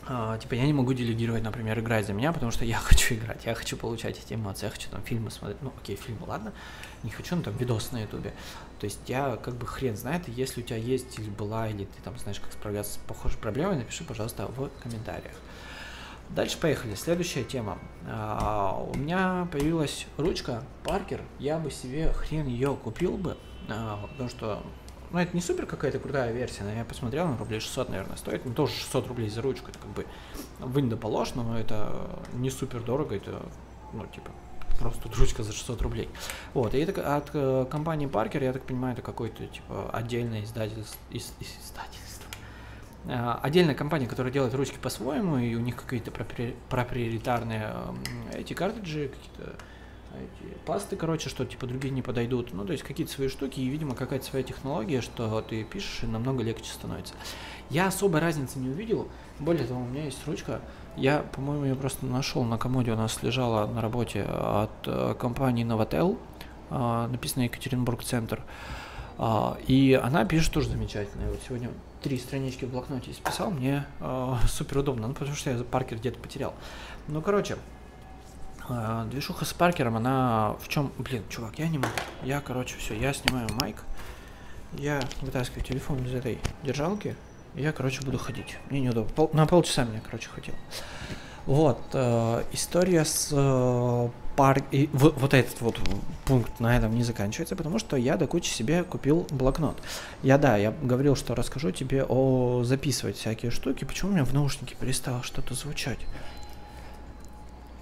Uh, типа я не могу делегировать, например, играть за меня, потому что я *laughs* хочу играть, я хочу получать эти эмоции, я хочу там фильмы смотреть, ну окей, фильмы, ладно, не хочу, ну там видосы на ютубе, то есть я как бы хрен знает, если у тебя есть или была, или ты там знаешь, как справляться с похожей проблемой, напиши, пожалуйста, в комментариях. Дальше поехали. Следующая тема. А, у меня появилась ручка Паркер. Я бы себе хрен ее купил бы, а, потому что ну, это не супер какая-то крутая версия, но я посмотрел, на рублей 600, наверное, стоит. Ну, тоже 600 рублей за ручку, это как бы да положь, но это не супер дорого, это, ну, типа, просто ручка за 600 рублей. Вот, и это от э, компании Parker, я так понимаю, это какой-то, типа, отдельное издательство, из, издательство. Э, отдельная компания, которая делает ручки по-своему, и у них какие-то проприоритарные э, эти картриджи, какие-то эти пасты, короче, что типа другие не подойдут. Ну, то есть какие-то свои штуки, и, видимо, какая-то своя технология, что ты пишешь, и намного легче становится. Я особой разницы не увидел. Более того, у меня есть ручка. Я, по-моему, ее просто нашел на комоде, у нас лежала на работе от э, компании Novotel, э, написано Екатеринбург Центр. Э, и она пишет тоже замечательно. Я вот сегодня три странички в блокноте списал, мне э, супер удобно, ну, потому что я паркер где-то потерял. Ну, короче, движуха с паркером, она в чем... Блин, чувак, я не могу. Я, короче, все, я снимаю майк, я вытаскиваю телефон из этой держалки, я, короче, буду ходить. Мне неудобно. Пол, на полчаса мне, короче, хватило. Вот, э, история с э, пар... И в, вот этот вот пункт на этом не заканчивается, потому что я до кучи себе купил блокнот. Я, да, я говорил, что расскажу тебе о записывать всякие штуки. Почему у меня в наушнике перестало что-то звучать?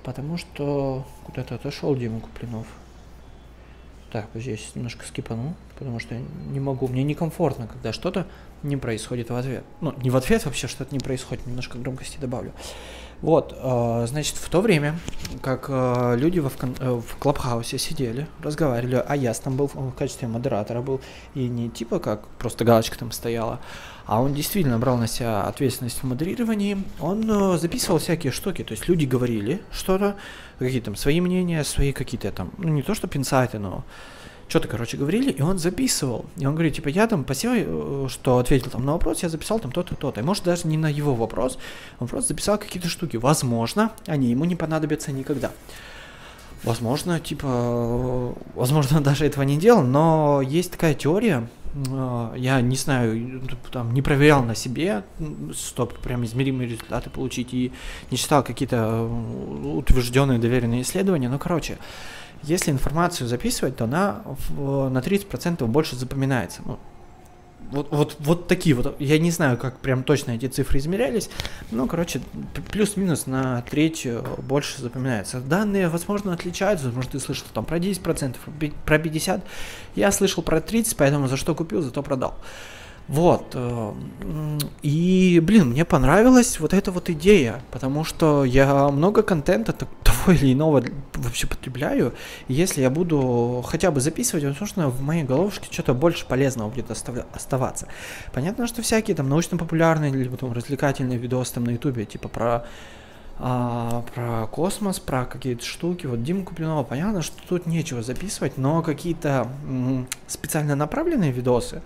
Потому что куда-то отошел Дима Куплинов. Так, здесь немножко скипанул, потому что я не могу, мне некомфортно, когда что-то не происходит в ответ. Ну, не в ответ вообще, что-то не происходит, немножко громкости добавлю. Вот, э, значит, в то время, как э, люди во, э, в Клабхаусе сидели, разговаривали, а я там был в качестве модератора был, и не типа как просто галочка там стояла, а он действительно брал на себя ответственность в модерировании, он э, записывал всякие штуки, то есть люди говорили что-то, какие-то там свои мнения, свои какие-то там, ну не то что инсайты, но что-то, короче, говорили, и он записывал. И он говорит, типа, я там спасибо, э, что ответил там на вопрос, я записал там то-то, то-то. И может даже не на его вопрос, он просто записал какие-то штуки. Возможно, они ему не понадобятся никогда. Возможно, типа, э, возможно, *laughs* даже этого не делал, но есть такая теория, э, я не знаю, там, не проверял на себе, чтобы прям измеримые результаты получить, и не читал какие-то утвержденные доверенные исследования, но, короче, если информацию записывать, то она в, на 30% больше запоминается. Ну, вот, вот, вот такие вот, я не знаю, как прям точно эти цифры измерялись, но, короче, плюс-минус на треть больше запоминается. Данные, возможно, отличаются, может, ты слышал там про 10%, про 50%, я слышал про 30%, поэтому за что купил, зато продал. Вот. Э, и, блин, мне понравилась вот эта вот идея, потому что я много контента того или иного вообще потребляю. Если я буду хотя бы записывать, возможно, в моей головушке что-то больше полезного будет оставаться. Понятно, что всякие там научно-популярные или потом развлекательные видосы там на ютубе, типа про а, про космос, про какие-то штуки. Вот Дима Куплинова, понятно, что тут нечего записывать, но какие-то специально направленные видосы,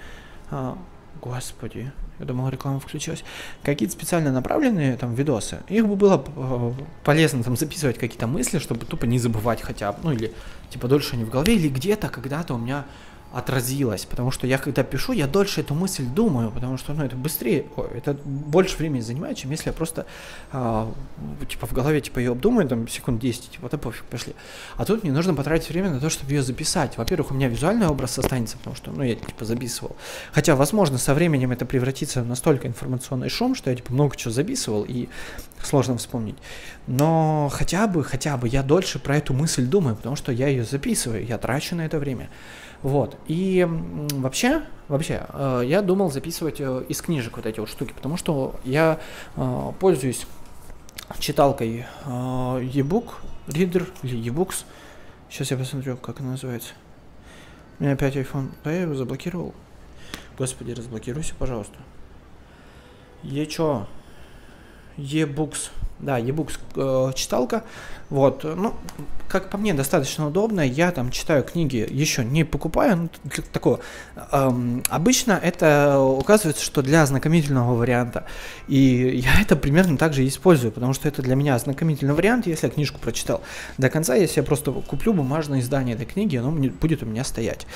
а, Господи, я думал, реклама включилась. Какие-то специально направленные там видосы. Их бы было э, полезно там записывать какие-то мысли, чтобы тупо не забывать хотя бы. Ну или типа дольше не в голове, или где-то когда-то у меня отразилось, потому что я когда пишу, я дольше эту мысль думаю, потому что, ну, это быстрее, ой, это больше времени занимает, чем если я просто, э, типа, в голове, типа, ее обдумаю, там, секунд 10, типа, да пофиг, пошли. А тут мне нужно потратить время на то, чтобы ее записать. Во-первых, у меня визуальный образ останется, потому что, ну, я, типа, записывал. Хотя, возможно, со временем это превратится в настолько информационный шум, что я, типа, много чего записывал, и сложно вспомнить. Но хотя бы, хотя бы я дольше про эту мысль думаю, потому что я ее записываю, я трачу на это время. Вот. И вообще, вообще, э, я думал записывать э, из книжек вот эти вот штуки, потому что я э, пользуюсь читалкой ebook, reader или ebooks. Сейчас я посмотрю, как она называется. У меня опять iPhone. Да, я его заблокировал. Господи, разблокируйся, пожалуйста. Е чё? E-books. Да, e-books э, читалка. Вот, ну, как по мне, достаточно удобно. Я там читаю книги, еще не покупаю, ну, для такого. Эм, обычно это указывается, что для ознакомительного варианта. И я это примерно так же использую, потому что это для меня ознакомительный вариант, если я книжку прочитал до конца, если я просто куплю бумажное издание этой книги, оно будет у меня стоять.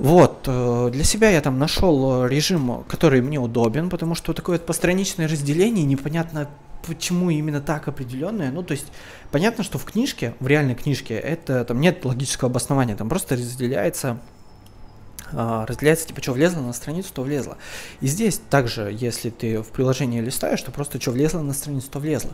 Вот, э, для себя я там нашел режим, который мне удобен, потому что такое вот постраничное разделение, непонятно почему именно так определенное. Ну, то есть, понятно, что в книжке, в реальной книжке, это там нет логического обоснования, там просто разделяется а, разделяется, типа, что влезло на страницу, то влезло. И здесь также, если ты в приложении листаешь, то просто что влезло на страницу, то влезло.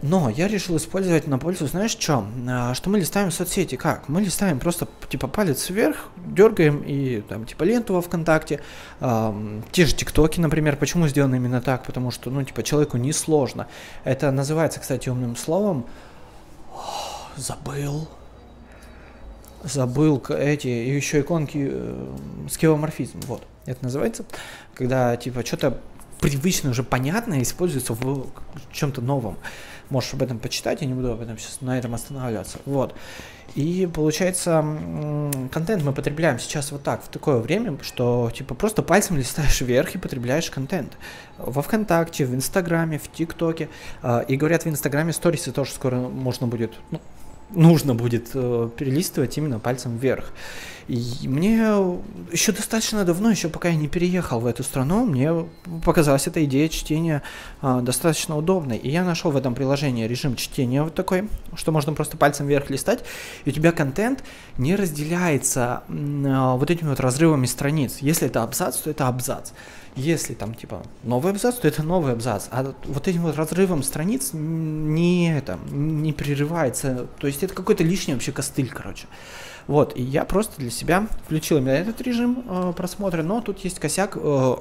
Но я решил использовать на пользу, знаешь, что? А, что мы листаем соцсети. Как? Мы листаем просто, типа, палец вверх, дергаем и, там, типа, ленту во ВКонтакте. Э, те же ТикТоки, например. Почему сделано именно так? Потому что, ну, типа, человеку несложно. Это называется, кстати, умным словом. забыл. Забыл эти, и еще иконки, э, скевоморфизм. Вот, это называется. Когда, типа, что-то привычно уже понятное используется в чем-то новом. Можешь об этом почитать, я не буду об этом сейчас на этом останавливаться. Вот. И получается, контент мы потребляем сейчас вот так, в такое время, что типа просто пальцем листаешь вверх и потребляешь контент. Во ВКонтакте, в Инстаграме, в ТикТоке. А, и говорят, в Инстаграме сторисы тоже скоро можно будет, ну, нужно будет э, перелистывать именно пальцем вверх. Мне еще достаточно давно, еще пока я не переехал в эту страну, мне показалась эта идея чтения э, достаточно удобной. И я нашел в этом приложении режим чтения вот такой, что можно просто пальцем вверх листать, и у тебя контент не разделяется э, вот этими вот разрывами страниц. Если это абзац, то это абзац. Если там типа новый абзац, то это новый абзац. А вот этим вот разрывом страниц не, это, не прерывается. То есть это какой-то лишний вообще костыль, короче. Вот, и я просто для себя включил именно этот режим э, просмотра, но тут есть косяк, э,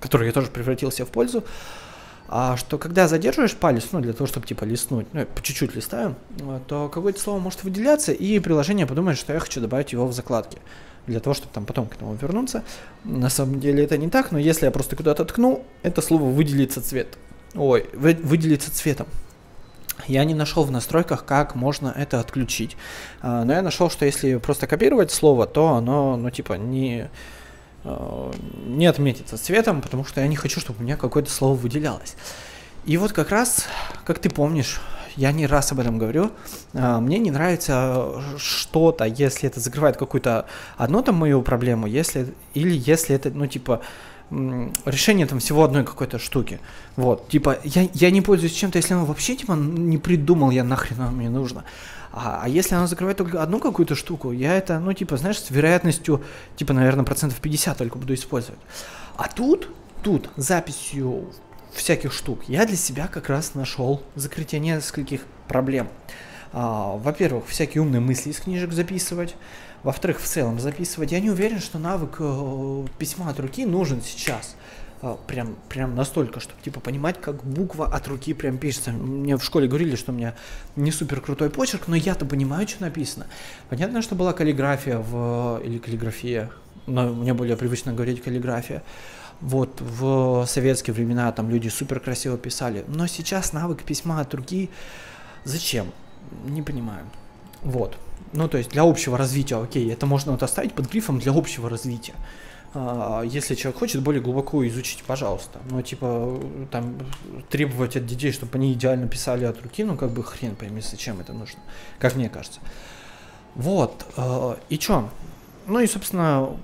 который я тоже превратился в пользу, а что когда задерживаешь палец, ну, для того, чтобы, типа, листнуть, ну, я по чуть-чуть листаю, э, то какое-то слово может выделяться, и приложение подумает, что я хочу добавить его в закладки для того, чтобы там потом к этому вернуться. На самом деле это не так, но если я просто куда-то ткну, это слово выделится цвет. Ой, выделится цветом. Я не нашел в настройках, как можно это отключить. А, но я нашел, что если просто копировать слово, то оно, ну, типа, не, а, не отметится цветом, потому что я не хочу, чтобы у меня какое-то слово выделялось. И вот как раз, как ты помнишь, я не раз об этом говорю, а, мне не нравится что-то, если это закрывает какую-то одну там мою проблему, если, или если это, ну, типа, решение там всего одной какой-то штуки. Вот, типа, я, я не пользуюсь чем-то, если оно вообще, типа, не придумал я нахрен оно мне нужно. А, а если оно закрывает только одну какую-то штуку, я это, ну, типа, знаешь, с вероятностью, типа, наверное, процентов 50 только буду использовать. А тут, тут, записью всяких штук, я для себя как раз нашел закрытие нескольких проблем. А, во-первых, всякие умные мысли из книжек записывать. Во-вторых, в целом записывать. Я не уверен, что навык э, письма от руки нужен сейчас. Э, прям, прям настолько, чтобы типа понимать, как буква от руки прям пишется. Мне в школе говорили, что у меня не супер крутой почерк, но я-то понимаю, что написано. Понятно, что была каллиграфия в или каллиграфия, но мне более привычно говорить каллиграфия. Вот в советские времена там люди супер красиво писали, но сейчас навык письма от руки зачем? Не понимаю. Вот. Ну, то есть для общего развития, окей, это можно вот оставить под грифом для общего развития. А, если человек хочет более глубоко изучить, пожалуйста. Но типа там требовать от детей, чтобы они идеально писали от руки, ну как бы хрен пойми, зачем это нужно, как мне кажется. Вот, а, и чё? Ну и, собственно,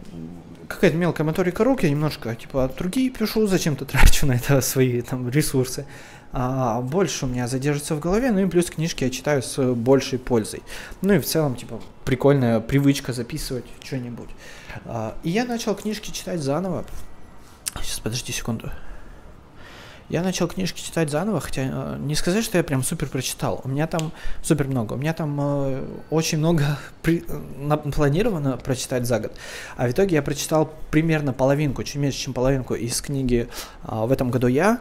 какая-то мелкая моторика рук, я немножко типа руки пишу, зачем-то трачу на это *laughs* свои там ресурсы а, больше у меня задержится в голове, ну и плюс книжки я читаю с большей пользой. Ну и в целом, типа, прикольная привычка записывать что-нибудь. А, и я начал книжки читать заново. Сейчас, подожди секунду. Я начал книжки читать заново, хотя э, не сказать, что я прям супер прочитал. У меня там супер много. У меня там э, очень много *laughs* при, планировано прочитать за год. А в итоге я прочитал примерно половинку, чуть меньше, чем половинку из книги э, в этом году я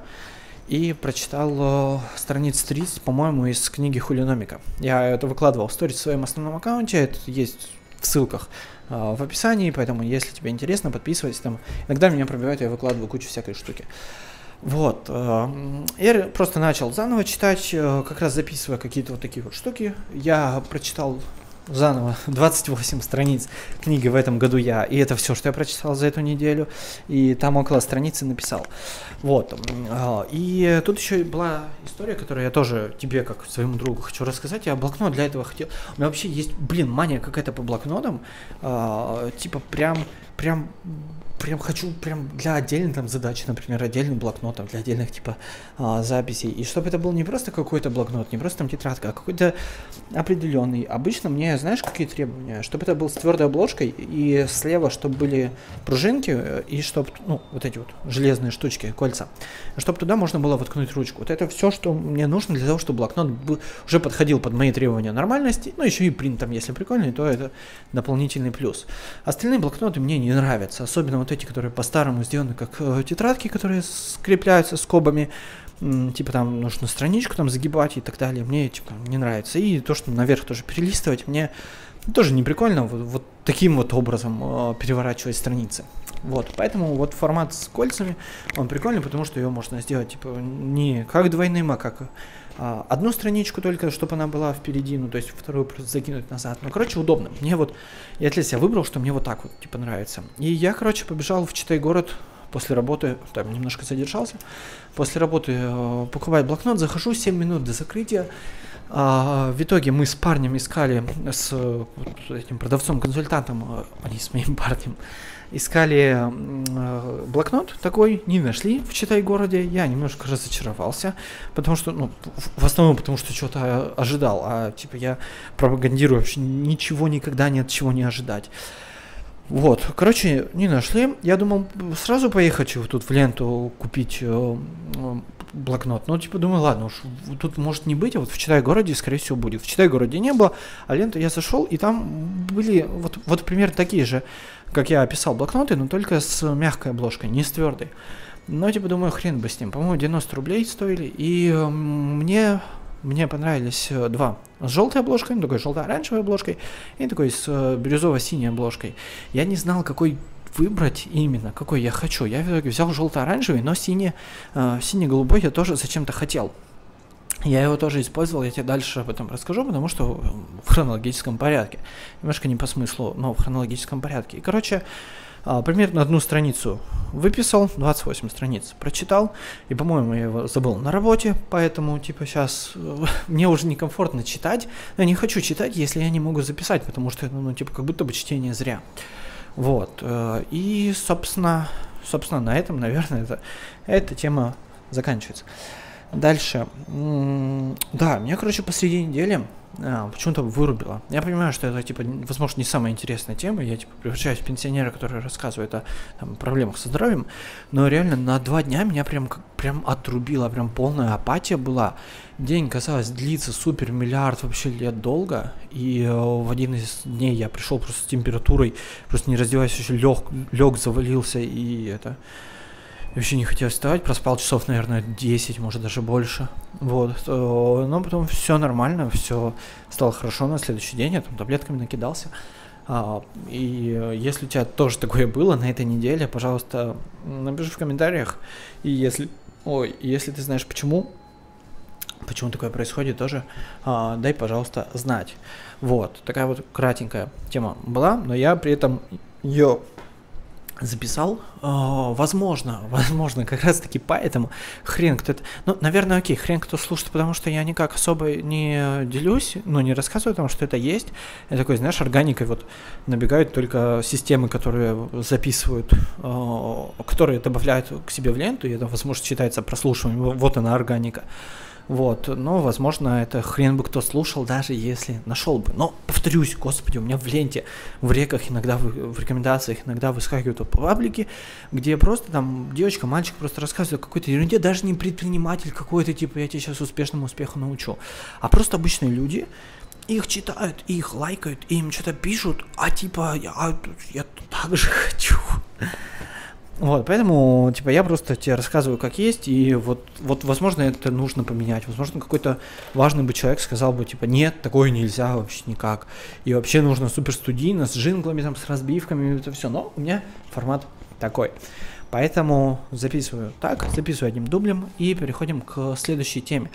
и прочитал э, страниц 30, по-моему, из книги Хулиномика. Я это выкладывал в сторис в своем основном аккаунте, это есть в ссылках э, в описании, поэтому, если тебе интересно, подписывайся там. Иногда меня пробивают, я выкладываю кучу всякой штуки. Вот. Э, я просто начал заново читать, э, как раз записывая какие-то вот такие вот штуки. Я прочитал заново *laughs* 28 страниц книги в этом году я, и это все, что я прочитал за эту неделю, и там около страницы написал. Вот. А, и тут еще была история, которую я тоже тебе, как своему другу, хочу рассказать. Я блокнот для этого хотел. У меня вообще есть, блин, мания какая-то по блокнотам. Типа прям, прям прям хочу прям для отдельной там задачи, например, отдельный блокнот там, для отдельных типа а, записей. И чтобы это был не просто какой-то блокнот, не просто там тетрадка, а какой-то определенный. Обычно мне, знаешь, какие требования? Чтобы это был с твердой обложкой и слева, чтобы были пружинки э, и чтобы, ну, вот эти вот железные штучки, кольца, чтобы туда можно было воткнуть ручку. Вот это все, что мне нужно для того, чтобы блокнот уже подходил под мои требования нормальности. Ну, еще и принт там, если прикольный, то это дополнительный плюс. Остальные блокноты мне не нравятся, особенно вот эти, которые по-старому сделаны как э, тетрадки, которые скрепляются скобами, типа там нужно страничку там загибать и так далее, мне типа не нравится. И то, что наверх тоже перелистывать, мне тоже не прикольно вот, вот таким вот образом э, переворачивать страницы. Вот, поэтому вот формат с кольцами, он прикольный, потому что ее можно сделать типа не как двойным, а как одну страничку только, чтобы она была впереди, ну, то есть вторую просто закинуть назад. Ну, короче, удобно. Мне вот, я для себя выбрал, что мне вот так вот, типа, нравится. И я, короче, побежал в Читай город после работы, там немножко задержался, после работы э, покупать блокнот, захожу 7 минут до закрытия, а, в итоге мы с парнем искали, с вот, этим продавцом-консультантом, а не с моим *laughs* парнем, искали э, блокнот такой, не нашли в Читай-городе. Я немножко разочаровался, потому что, ну, в основном потому что что-то ожидал, а типа я пропагандирую вообще ничего никогда ни от чего не ожидать. Вот, короче, не нашли. Я думал сразу поехать вот тут в ленту купить э, блокнот. Ну, типа, думаю, ладно, уж тут может не быть, а вот в Читай-городе, скорее всего, будет. В Читай-городе не было, а лента я зашел, и там были вот, вот примерно такие же, как я описал, блокноты, но только с мягкой обложкой, не с твердой. Но, типа, думаю, хрен бы с ним. По-моему, 90 рублей стоили, и мне мне понравились э, два. С желтой обложкой, ну, такой желто-оранжевой обложкой, и такой с э, бирюзово-синей обложкой. Я не знал, какой выбрать именно, какой я хочу. Я взял желто-оранжевый, но синий, э, синий-голубой я тоже зачем-то хотел. Я его тоже использовал, я тебе дальше об этом расскажу, потому что в хронологическом порядке. Немножко не по смыслу, но в хронологическом порядке. И, короче, а, примерно одну страницу выписал, 28 страниц прочитал, и, по-моему, я его забыл на работе, поэтому, типа, сейчас э, *laughs* мне уже некомфортно читать, но я не хочу читать, если я не могу записать, потому что, ну, типа, как будто бы чтение зря. Вот, э, и, собственно, собственно, на этом, наверное, это, эта тема заканчивается. Дальше. Да, меня, короче, посреди недели а, почему-то вырубило. Я понимаю, что это, типа, возможно, не самая интересная тема. Я, типа, превращаюсь в пенсионера, который рассказывает о там, проблемах со здоровьем. Но реально на два дня меня прям, прям отрубило, прям полная апатия была. День, казалось, длится супер миллиард вообще лет долго. И э, в один из дней я пришел просто с температурой, просто не раздеваясь, еще лег, лег завалился и это вообще не хотел вставать, проспал часов, наверное, 10, может даже больше. Вот. Э, но потом все нормально, все стало хорошо на следующий день, я там таблетками накидался. А, и если у тебя тоже такое было на этой неделе, пожалуйста, напиши в комментариях. И если, ой, если ты знаешь почему, почему такое происходит тоже, а, дай, пожалуйста, знать. Вот, такая вот кратенькая тема была, но я при этом ее записал. О, возможно, *laughs* возможно, как раз таки поэтому хрен кто-то... Ну, наверное, окей, хрен кто слушает, потому что я никак особо не делюсь, ну, не рассказываю о том, что это есть. Я такой, знаешь, органикой вот набегают только системы, которые записывают, о, которые добавляют к себе в ленту, и это, возможно, считается прослушиванием. Вот она, органика. Вот, но, возможно, это хрен бы кто слушал, даже если нашел бы. Но, повторюсь, господи, у меня в ленте, в реках иногда, в, в рекомендациях иногда выскакивают паблики, где просто там девочка, мальчик просто рассказывает о какой-то ерунде, даже не предприниматель какой-то, типа, я тебя сейчас успешному успеху научу, а просто обычные люди, их читают, их лайкают, им что-то пишут, а типа, я, я так же *laughs* хочу. Вот, поэтому, типа, я просто тебе рассказываю, как есть, и вот, вот, возможно, это нужно поменять. Возможно, какой-то важный бы человек сказал бы, типа, нет, такое нельзя вообще никак. И вообще нужно супер студийно, с джинглами, там, с разбивками, это все. Но у меня формат такой. Поэтому записываю так, записываю одним дублем и переходим к следующей теме.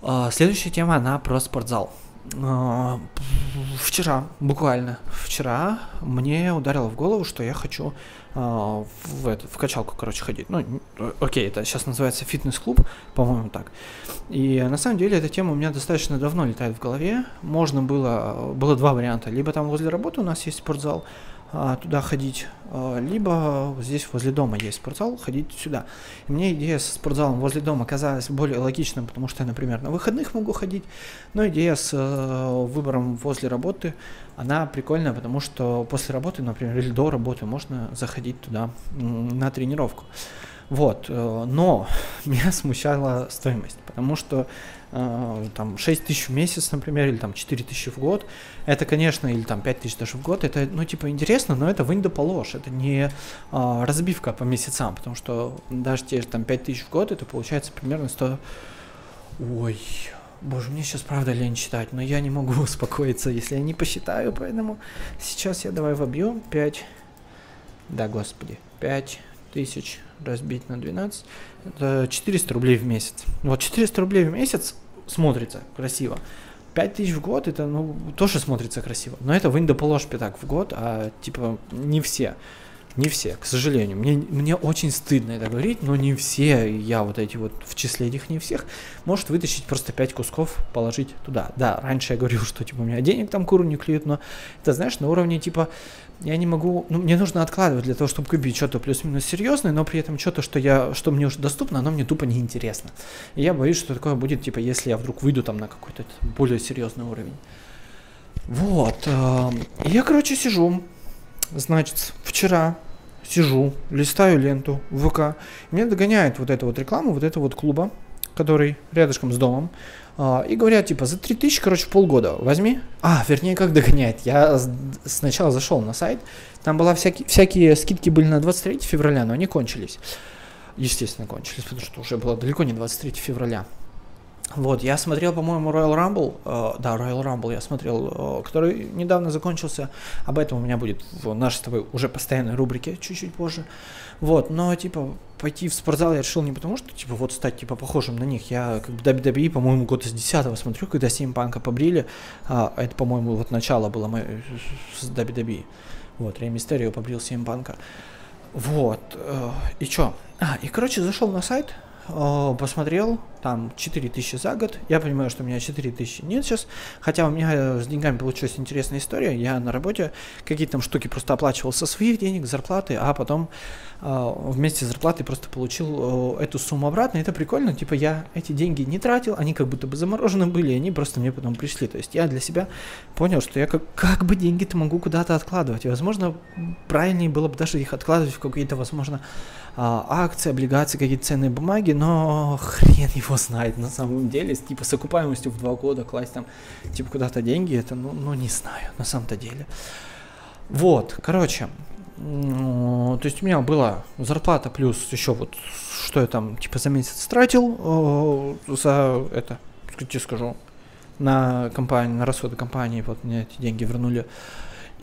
Uh, следующая тема, она про спортзал. Uh, вчера, буквально вчера, мне ударило в голову, что я хочу а, в, это, в качалку, короче, ходить. Ну, окей, это сейчас называется фитнес-клуб, по-моему, так. И на самом деле эта тема у меня достаточно давно летает в голове. Можно было, было два варианта. Либо там возле работы у нас есть спортзал, а, туда ходить, а, либо здесь возле дома есть спортзал, ходить сюда. И мне идея со спортзалом возле дома казалась более логичной, потому что я, например, на выходных могу ходить, но идея с э, выбором возле работы, она прикольная, потому что после работы, например, или до работы можно заходить туда на тренировку. Вот, э, но *laughs* меня смущала стоимость, потому что там 6 тысяч в месяц, например, или там 4 тысячи в год, это, конечно, или там 5 тысяч даже в год, это, ну, типа, интересно, но это вынь да положь, это не э, разбивка по месяцам, потому что даже те же там 5 тысяч в год, это получается примерно 100... Ой, боже, мне сейчас правда лень читать, но я не могу *laughs* успокоиться, если я не посчитаю, поэтому сейчас я давай вобью 5... Да, господи, 5 тысяч разбить на 12, это 400 рублей в месяц. Вот 400 рублей в месяц смотрится красиво. 5 тысяч в год, это, ну, тоже смотрится красиво. Но это вынь да положь пятак в год, а, типа, не все. Не все, к сожалению. Мне, мне очень стыдно это говорить, но не все, я вот эти вот в числе этих не всех, может вытащить просто 5 кусков, положить туда. Да, раньше я говорил, *laughs* что типа у меня денег там куру не клюют, но это, знаешь, на уровне типа я не могу, ну, мне нужно откладывать для того, чтобы купить что-то плюс-минус серьезное, но при этом что-то, что я, что мне уже доступно, оно мне тупо неинтересно. И я боюсь, что такое будет, типа, если я вдруг выйду там на какой-то более серьезный уровень. Вот. Э, я, короче, сижу, значит, вчера сижу, листаю ленту в ВК, меня догоняет вот эта вот реклама, вот этого вот клуба, который рядышком с домом, а, и говорят, типа, за 3000, короче, полгода возьми. А, вернее, как догоняет. Я сначала зашел на сайт, там была всякие, всякие скидки были на 23 февраля, но они кончились. Естественно, кончились, потому что уже было далеко не 23 февраля. Вот, я смотрел, по-моему, Royal Rumble, э, да, Royal Rumble я смотрел, э, который недавно закончился, об этом у меня будет в нашей с тобой уже постоянной рубрике чуть-чуть позже. Вот, но, типа, пойти в спортзал я решил не потому, что, типа, вот стать, типа, похожим на них. Я, как бы, WWE, по-моему, год из 10 смотрю, когда Симпанка побрили, а, это, по-моему, вот начало было мое, с WWE. Вот, Рей Мистерио побрил Симпанка. Вот, э, и чё? А, и, короче, зашел на сайт, о, посмотрел, там 4000 за год. Я понимаю, что у меня 4000 нет сейчас. Хотя у меня с деньгами получилась интересная история. Я на работе какие-то там штуки просто оплачивал со своих денег, зарплаты, а потом э, вместе с зарплатой просто получил э, эту сумму обратно. Это прикольно. Типа я эти деньги не тратил, они как будто бы заморожены были, они просто мне потом пришли. То есть я для себя понял, что я как, как бы деньги-то могу куда-то откладывать. И, возможно, правильнее было бы даже их откладывать в какие-то, возможно, а, акции, облигации, какие-то ценные бумаги, но хрен его знает на самом деле, типа с окупаемостью в два года класть там типа куда-то деньги, это, ну, ну не знаю, на самом-то деле. Вот, короче, то есть у меня была зарплата плюс еще вот, что я там типа за месяц тратил э, за это, тебе скажу, на компанию, на расходы компании, вот мне эти деньги вернули.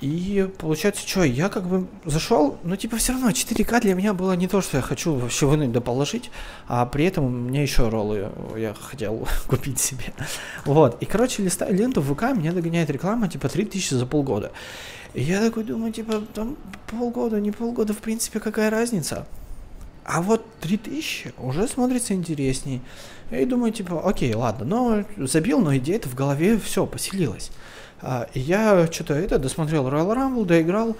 И получается, что, я как бы зашел, но типа все равно 4К для меня было не то, что я хочу вообще вынуть да положить, а при этом мне еще роллы я хотел *laughs* купить себе. Вот, и короче, листаю ленту в ВК, меня догоняет реклама типа 3000 за полгода. И я такой думаю, типа, там полгода, не полгода, в принципе, какая разница? А вот 3000 уже смотрится интересней. И думаю, типа, окей, ладно, но забил, но идея-то в голове все, поселилась. А, я что-то это досмотрел Royal Rumble, доиграл,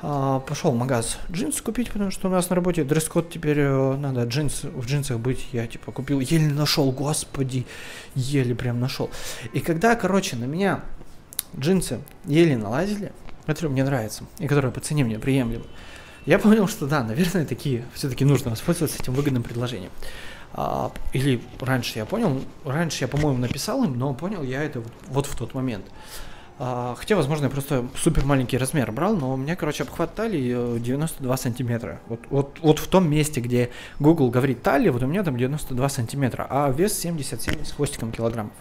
а, пошел в магаз джинсы купить, потому что у нас на работе дресс-код теперь э, надо джинс, в джинсах быть. Я типа купил, еле нашел, господи, еле прям нашел. И когда, короче, на меня джинсы еле налазили, которые мне нравятся, и которые по цене мне приемлемы, я понял, что да, наверное, такие все-таки нужно воспользоваться этим выгодным предложением. А, или раньше я понял, раньше я, по-моему, написал им, но понял я это вот, вот в тот момент. А, хотя, возможно, я просто супер маленький размер брал, но у меня, короче, обхват талии 92 э, сантиметра. Вот, вот, вот в том месте, где Google говорит талия, вот у меня там 92 сантиметра, а вес 77 с хвостиком килограммов.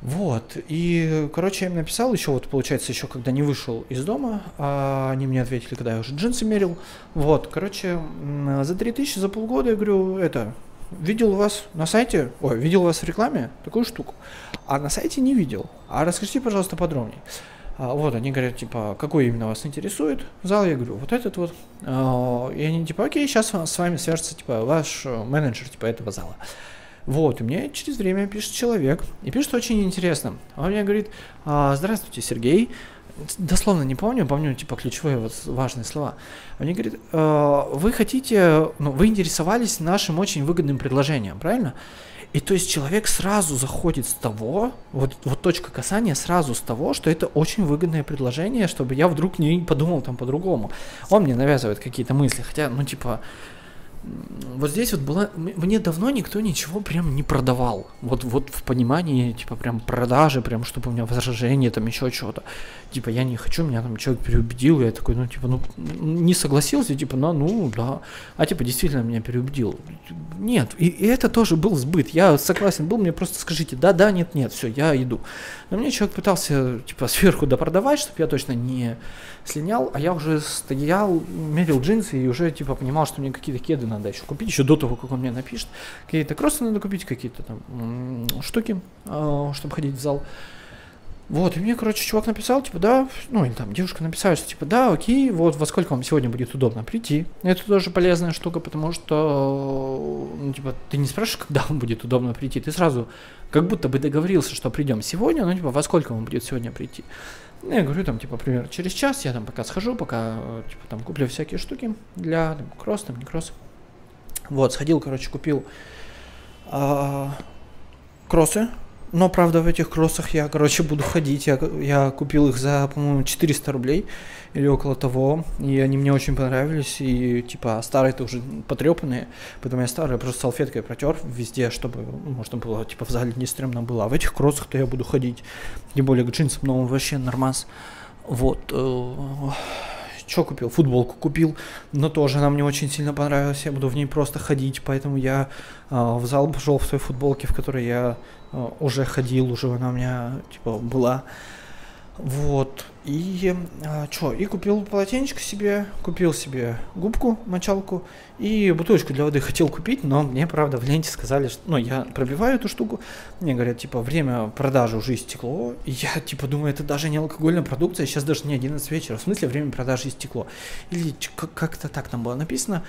Вот, и, короче, я им написал еще, вот, получается, еще когда не вышел из дома, а они мне ответили, когда я уже джинсы мерил, вот, короче, за 3000 за полгода, я говорю, это, видел вас на сайте, ой, видел вас в рекламе такую штуку, а на сайте не видел. А расскажите, пожалуйста, подробнее. А, вот, они говорят, типа, какой именно вас интересует зал? Я говорю, вот этот вот. А, и они, типа, окей, сейчас с вами свяжется, типа, ваш менеджер, типа, этого зала. Вот, и мне через время пишет человек, и пишет очень интересно. Он мне говорит, а, здравствуйте, Сергей, дословно не помню, помню типа ключевые вот важные слова. Они говорят, э, вы хотите, ну, вы интересовались нашим очень выгодным предложением, правильно? И то есть человек сразу заходит с того, вот, вот точка касания сразу с того, что это очень выгодное предложение, чтобы я вдруг не подумал там по-другому. Он мне навязывает какие-то мысли, хотя, ну типа, вот здесь вот была, мне давно никто ничего прям не продавал. Вот, вот в понимании, типа, прям продажи, прям, чтобы у меня возражение, там, еще что-то. Типа, я не хочу, меня там человек переубедил, я такой, ну, типа, ну, не согласился, типа, ну, ну, да. А, типа, действительно меня переубедил. Нет, и, и это тоже был сбыт. Я согласен был, мне просто скажите, да, да, нет, нет, все, я иду. Но мне человек пытался, типа, сверху допродавать, чтобы я точно не слинял, а я уже стоял, мерил джинсы и уже, типа, понимал, что мне какие-то кеды надо еще купить, еще до того, как он мне напишет. Какие-то кроссы надо купить, какие-то там штуки, э, чтобы ходить в зал. Вот, и мне, короче, чувак написал, типа, да, ну, или там девушка написала, что, типа, да, окей, вот, во сколько вам сегодня будет удобно прийти. Это тоже полезная штука, потому что, ну, типа, ты не спрашиваешь, когда вам будет удобно прийти, ты сразу как будто бы договорился, что придем сегодня, ну, типа, во сколько вам будет сегодня прийти. Ну, я говорю, там, типа, примерно через час я там пока схожу, пока, типа, там, куплю всякие штуки для там, кросс, там, не кросс. Вот, сходил, короче, купил а, кроссы, но, правда, в этих кроссах я, короче, буду ходить. Я, я купил их за, по-моему, 400 рублей или около того. И они мне очень понравились. И, типа, старые-то уже потрепанные. Поэтому я старые просто салфеткой протер везде, чтобы можно было, типа, в зале не стремно было. А в этих кроссах-то я буду ходить. Тем более к джинсам новым вообще нормас. Вот. Что купил? Футболку купил, но тоже она мне очень сильно понравилась. Я буду в ней просто ходить, поэтому я э, в зал пошел в той футболке, в которой я э, уже ходил, уже она у меня типа была. Вот. И а, что? И купил полотенечко себе, купил себе губку, мочалку и бутылочку для воды хотел купить, но мне, правда, в ленте сказали, что... Ну, я пробиваю эту штуку, мне говорят, типа, время продажи уже истекло. И я, типа, думаю, это даже не алкогольная продукция, сейчас даже не 11 вечера. В смысле, время продажи истекло. Или как-то так там было написано.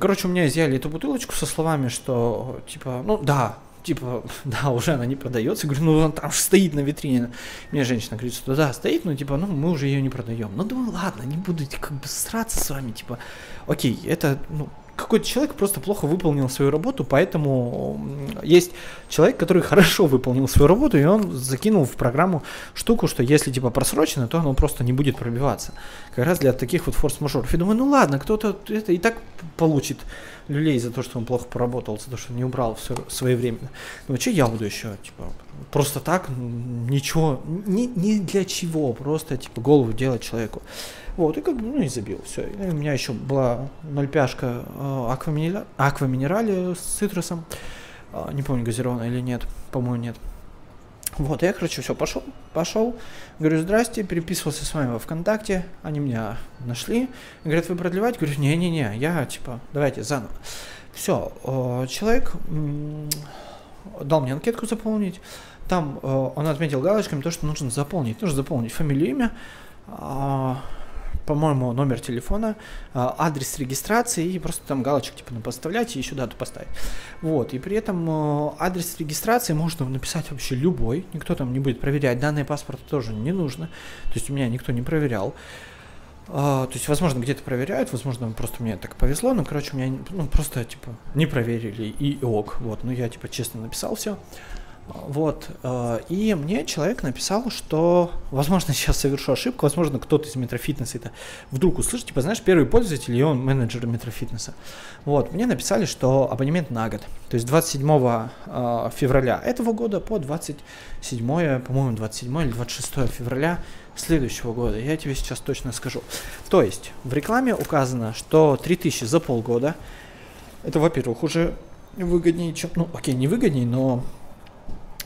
Короче, у меня изъяли эту бутылочку со словами, что, типа, ну, да, типа, *laughs* да, уже она не продается. Говорю, ну он там же стоит на витрине. Мне женщина говорит, что да, стоит, но типа, ну мы уже ее не продаем. Ну думаю, ладно, не буду как бы сраться с вами, типа, окей, это, ну, какой-то человек просто плохо выполнил свою работу, поэтому есть человек, который *laughs* хорошо выполнил свою работу, и он закинул в программу штуку, что если типа просрочено, то оно просто не будет пробиваться. Как раз для таких вот форс-мажоров. Я думаю, ну ладно, кто-то это и так получит люлей за то, что он плохо поработал, за то, что не убрал все своевременно. Ну, что я буду еще, типа, просто так, ничего, ни, ни для чего, просто, типа, голову делать человеку. Вот, и как бы, ну, и забил, все. И у меня еще была нольпяшка э, акваминерали, акваминерали с цитрусом, э, не помню, газированная или нет, по-моему, нет. Вот, я, короче, все, пошел, пошел, говорю, здрасте, переписывался с вами во ВКонтакте, они меня нашли, говорят, вы продлевать? Говорю, не-не-не, я, типа, давайте заново. Все, человек дал мне анкетку заполнить, там он отметил галочками то, что нужно заполнить, нужно заполнить фамилию, имя, а, по-моему, номер телефона, а, адрес регистрации и просто там галочек типа поставлять и еще дату поставить. Вот, и при этом э, адрес регистрации можно написать вообще любой, никто там не будет проверять, данные паспорта тоже не нужно, то есть у меня никто не проверял. Uh, то есть, возможно, где-то проверяют, возможно, просто мне так повезло, но, короче, меня ну, просто, типа, не проверили и ок, вот, ну, я, типа, честно написал все. Вот. Э, и мне человек написал, что, возможно, *laughs* сейчас совершу ошибку, возможно, кто-то из Метрофитнеса это вдруг услышит, типа, знаешь, первый пользователь, и он менеджер Метрофитнеса. Вот. Мне написали, что абонемент на год. То есть 27 э, февраля этого года по 27, по-моему, 27 или 26 февраля следующего года. Я тебе сейчас точно скажу. То есть в рекламе указано, что 3000 за полгода. Это, во-первых, уже выгоднее, чем... Ну, окей, не выгоднее, но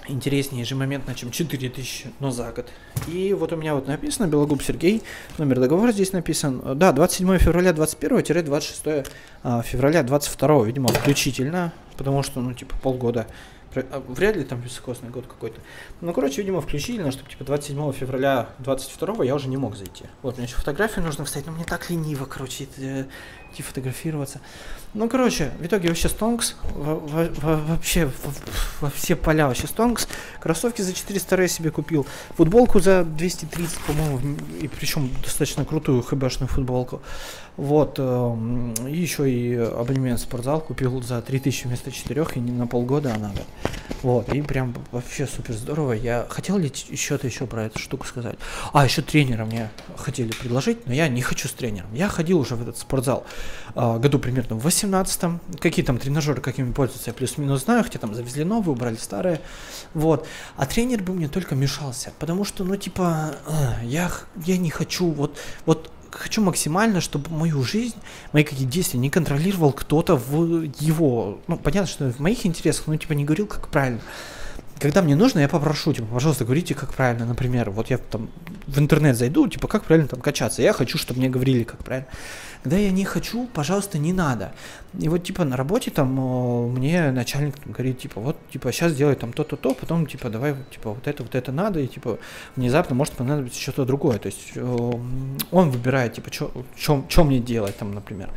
интереснее же момент, чем 4000, но за год. И вот у меня вот написано, Белогуб Сергей, номер договора здесь написан. Да, 27 февраля 21-26 а, февраля 22, видимо, включительно, потому что, ну, типа, полгода. А, вряд ли там високосный год какой-то. Ну, короче, видимо, включительно, чтобы, типа, 27 февраля 22 я уже не мог зайти. Вот, мне еще фотографию нужно вставить, но мне так лениво, короче, идти фотографироваться. Ну, короче, в итоге вообще Стонкс, вообще во все поля вообще Стонкс. Кроссовки за 400 рей себе купил. Футболку за 230, по-моему, и причем достаточно крутую хбшную футболку. Вот, э, и еще и абонемент в спортзал купил за 3000 вместо 4 и не на полгода, а на год. Вот, и прям вообще супер здорово. Я хотел ли еще-то еще про эту штуку сказать? А, еще тренера мне хотели предложить, но я не хочу с тренером. Я ходил уже в этот спортзал э, году примерно в 18-м. Какие там тренажеры, какими пользуются, я плюс-минус знаю, хотя там завезли новые, убрали старые. Вот. А тренер бы мне только мешался, потому что, ну, типа, э, я, я не хочу, вот, вот хочу максимально, чтобы мою жизнь, мои какие действия не контролировал кто-то в его, ну, понятно, что в моих интересах, но, типа, не говорил, как правильно. Когда мне нужно, я попрошу, типа, пожалуйста, говорите, как правильно, например, вот я там в интернет зайду, типа, как правильно там качаться, я хочу, чтобы мне говорили, как правильно. Когда я не хочу, пожалуйста, не надо. И вот, типа, на работе там мне начальник говорит, типа, вот, типа, сейчас делай там то-то, то, потом, типа, давай, типа, вот это, вот это надо, и, типа, внезапно может понадобиться что-то другое. То есть он выбирает, типа, что мне делать там, например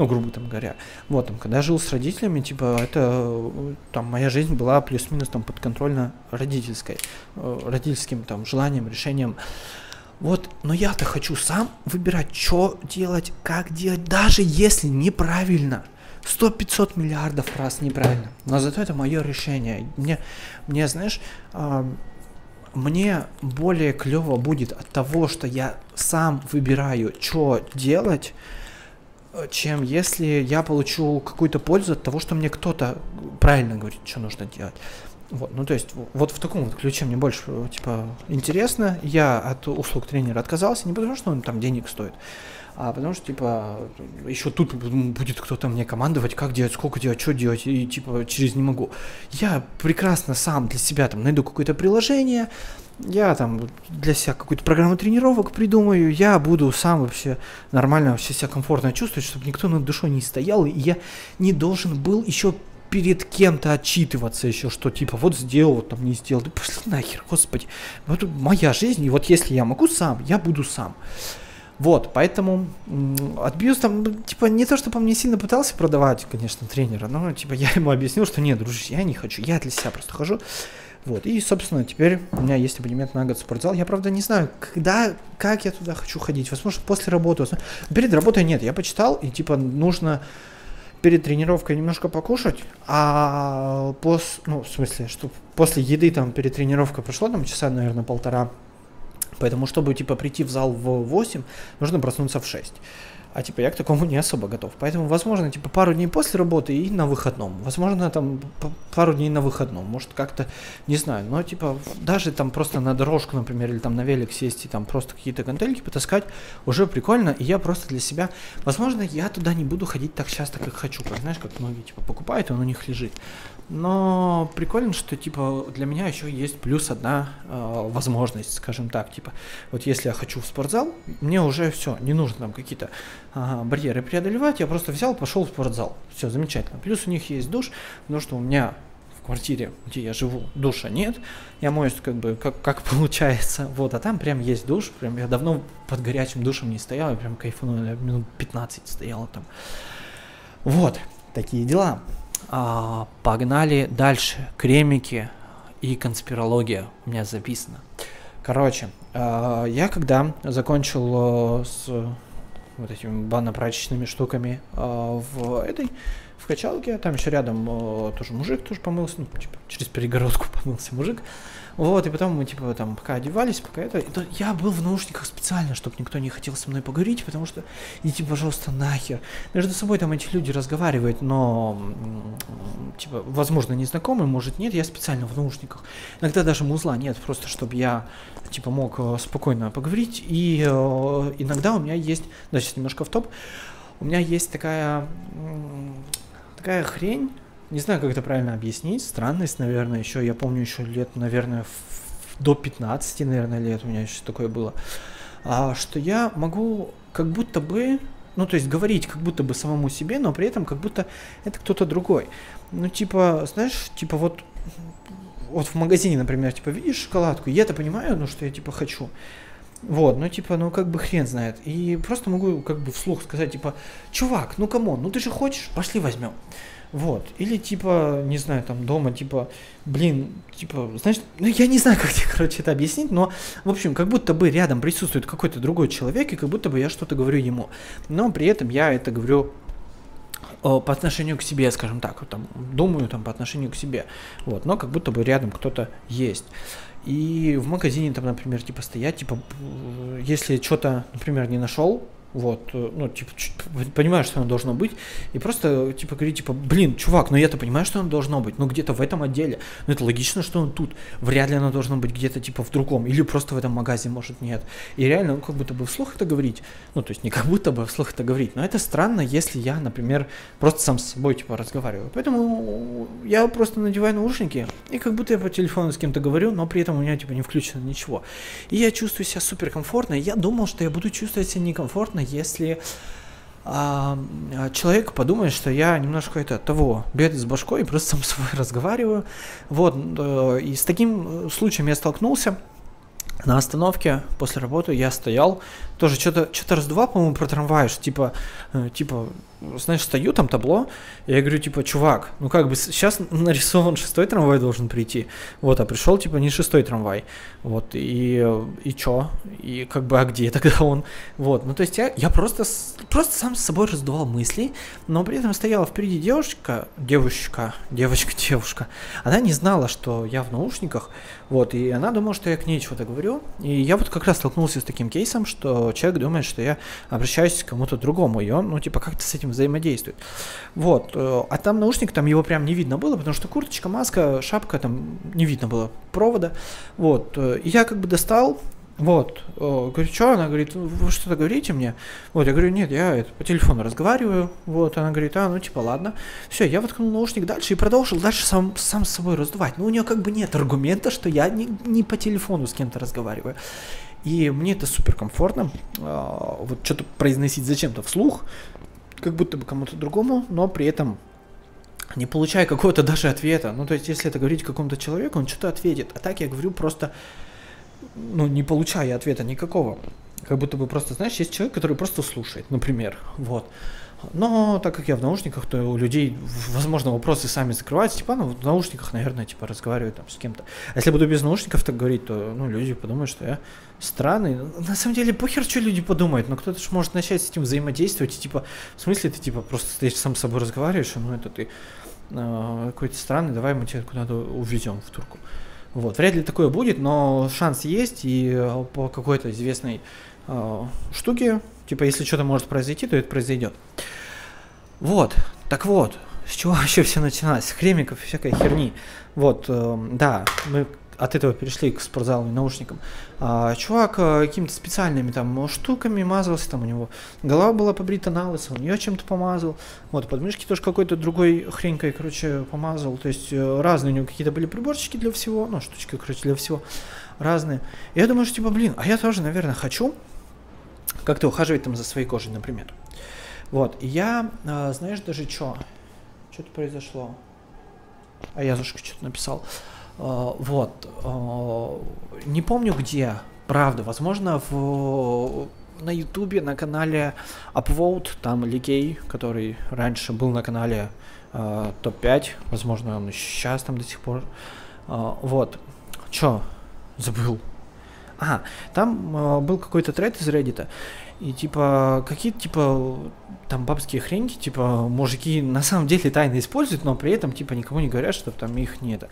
ну, грубо там говоря. Вот, там, когда жил с родителями, типа, это, там, моя жизнь была плюс-минус там подконтрольно родительской, э, родительским там желанием, решением. Вот, но я-то хочу сам выбирать, что делать, как делать, даже если неправильно. 100-500 миллиардов раз неправильно. Но зато это мое решение. Мне, мне знаешь, э, мне более клево будет от того, что я сам выбираю, что делать, чем если я получу какую-то пользу от того, что мне кто-то правильно говорит, что нужно делать. Вот, ну то есть вот в таком вот ключе мне больше типа интересно. Я от услуг тренера отказался не потому, что он там денег стоит, а потому что типа еще тут будет кто-то мне командовать, как делать, сколько делать, что делать, и типа через не могу. Я прекрасно сам для себя там найду какое-то приложение, я там для себя какую-то программу тренировок придумаю, я буду сам вообще нормально, вообще себя комфортно чувствовать, чтобы никто над душой не стоял, и я не должен был еще перед кем-то отчитываться еще, что типа вот сделал, вот там не сделал. Да пошли нахер, господи. Вот моя жизнь, и вот если я могу сам, я буду сам. Вот, поэтому отбьюз там, типа, не то, чтобы он мне сильно пытался продавать, конечно, тренера, но, типа, я ему объяснил, что нет, дружище, я не хочу, я для себя просто хожу. Вот, и, собственно, теперь у меня есть абонемент на год в спортзал. Я, правда, не знаю, когда, как я туда хочу ходить. Возможно, после работы. Перед работой нет, я почитал, и, типа, нужно перед тренировкой немножко покушать, а пос, ну, в смысле, что после еды там перед тренировкой прошло там часа, наверное, полтора. Поэтому, чтобы, типа, прийти в зал в 8, нужно проснуться в 6. А типа я к такому не особо готов. Поэтому, возможно, типа пару дней после работы и на выходном. Возможно, там пару дней на выходном. Может, как-то, не знаю, но типа даже там просто на дорожку, например, или там на велик сесть и там просто какие-то гантельки потаскать, уже прикольно. И я просто для себя, возможно, я туда не буду ходить так часто, как хочу. Как, знаешь, как многие типа покупают, и он у них лежит. Но прикольно, что типа для меня еще есть плюс одна э, возможность, скажем так, типа вот если я хочу в спортзал, мне уже все, не нужно там какие-то э, барьеры преодолевать, я просто взял, пошел в спортзал, все замечательно. Плюс у них есть душ, потому что у меня в квартире, где я живу, душа нет, я моюсь как бы как, как *laughs* получается, вот, а там прям есть душ, прям я давно под горячим душем не стоял, я прям кайфанул, минут 15 стоял там. Вот, такие дела. А, погнали дальше. Кремики и конспирология у меня записано. Короче, а, я когда закончил а, с вот этими банно-прачечными штуками а, в этой, в качалке, там еще рядом а, тоже мужик тоже помылся, ну, типа, через перегородку *laughs* помылся мужик. Вот, и потом мы, типа, там, пока одевались, пока это... это я был в наушниках специально, чтобы никто не хотел со мной поговорить, потому что, идите, пожалуйста, нахер. Между собой там эти люди разговаривают, но, типа, возможно, незнакомые, может, нет, я специально в наушниках. Иногда даже музла нет, просто чтобы я, типа, мог э, спокойно поговорить. И э, иногда у меня есть, да, сейчас немножко в топ, у меня есть такая, такая хрень, не знаю, как это правильно объяснить, странность, наверное, еще, я помню еще лет, наверное, в, до 15, наверное, лет у меня еще такое было, а, что я могу как будто бы, ну, то есть говорить как будто бы самому себе, но при этом как будто это кто-то другой. Ну, типа, знаешь, типа вот, вот в магазине, например, типа, видишь шоколадку, я-то понимаю, ну, что я, типа, хочу, вот, ну типа, ну как бы хрен знает. И просто могу как бы вслух сказать, типа, чувак, ну come on, ну ты же хочешь, пошли возьмем. Вот. Или типа, не знаю, там дома, типа, блин, типа, знаешь, ну я не знаю, *laughs* как тебе, короче, это объяснить, но, в общем, как будто бы рядом присутствует какой-то другой человек, и как будто бы я что-то говорю ему. Но при этом я это говорю по отношению к себе, скажем так, там, думаю там по отношению к себе, вот, но как будто бы рядом кто-то есть. И в магазине там, например, типа стоять, типа, если что-то, например, не нашел, вот, э, ну, типа, понимаю, что оно должно быть, и просто, типа, говорить, типа, блин, чувак, ну я-то понимаю, что оно должно быть, ну где-то в этом отделе, ну это логично, что он тут, вряд ли оно должно быть где-то, типа, в другом, или просто в этом магазе, может, нет. И реально, ну, как будто бы вслух это говорить, ну, то есть не как будто бы вслух это говорить, но это странно, если я, например, просто сам с собой, типа, разговариваю. Поэтому я просто надеваю наушники, и как будто я по телефону с кем-то говорю, но при этом у меня, типа, не включено ничего. И я чувствую себя супер комфортно, я думал, что я буду чувствовать себя некомфортно, если а, человек подумает, что я немножко это того бед с башкой *laughs* просто сам с собой разговариваю. Вот, э, и с таким случаем я столкнулся. На остановке после работы я стоял, тоже что-то что раз два, по-моему, про трамвай, типа, э, типа, знаешь, стою, там табло, и я говорю, типа, чувак, ну как бы сейчас нарисован шестой трамвай должен прийти, вот, а пришел, типа, не шестой трамвай, вот, и, и чё, и как бы, а где тогда он, вот, ну то есть я, я просто, просто сам с собой раздувал мысли, но при этом стояла впереди девушка, девушка, девочка, девушка, она не знала, что я в наушниках, вот, и она думала, что я к ней чего-то говорю, и я вот как раз столкнулся с таким кейсом, что человек думает, что я обращаюсь к кому-то другому, и он, ну, типа, как-то с этим взаимодействует. Вот. Э, а там наушник, там его прям не видно было, потому что курточка, маска, шапка, там не видно было провода. Вот. Э, и я как бы достал, Вот. О, говорю, что? Она говорит, вы что-то говорите мне? Вот, я говорю, нет, я это, по телефону разговариваю. Вот, она говорит, а, ну, типа, ладно. Все, я воткнул наушник дальше и продолжил дальше сам, сам с собой раздувать. Но у нее как бы нет аргумента, что я не, не по телефону с кем-то разговариваю. И мне это супер комфортно. А, вот что-то произносить зачем-то вслух, как будто бы кому-то другому, но при этом не получая какого-то даже ответа. Ну, то есть, если это говорить какому-то человеку, он что-то ответит. А так я говорю просто ну, не получая ответа никакого. Как будто бы просто, знаешь, есть человек, который просто слушает, например, вот. Но так как я в наушниках, то у людей, возможно, вопросы сами закрываются. Типа, ну, в наушниках, наверное, типа разговариваю там с кем-то. А если буду без наушников так говорить, то, ну, люди подумают, что я странный. На самом деле, похер, что люди подумают. Но кто-то же может начать с этим взаимодействовать. И, типа, в смысле, ты, типа, просто стоишь сам с собой разговариваешь, ну, это ты э, какой-то странный, давай мы тебя куда-то увезем в турку. Вот, вряд ли такое будет, но шанс есть, и э, по какой-то известной э, штуке, типа, если что-то может произойти, то это произойдет. Вот, так вот, с чего *laughs* вообще все начиналось? С хремиков и всякой херни. Вот, э, да, мы от этого перешли к спортзалу и наушникам. А, чувак а, какими-то специальными там штуками мазался, там у него голова была побрита на лысо, он ее чем-то помазал. Вот, подмышки тоже какой-то другой хренькой, короче, помазал. То есть э, разные у него какие-то были приборчики для всего, ну, штучки, короче, для всего разные. Я думаю, что типа, блин, а я тоже, наверное, хочу как-то ухаживать там за своей кожей, например. Вот, и я, а, знаешь, даже что, что-то произошло. А я Язушка что-то написал. Э, вот. Э, не помню где, правда, возможно, в на ютубе, на канале Upvote, там Ликей, который раньше был на канале э, топ-5, возможно, он сейчас там до сих пор. Э, вот. Чё? Забыл. А, там э, был какой-то тред из Reddit, и типа какие-то типа там бабские хреньки, типа, мужики на самом деле тайно используют, но при этом, типа, никому не говорят, что там их нет.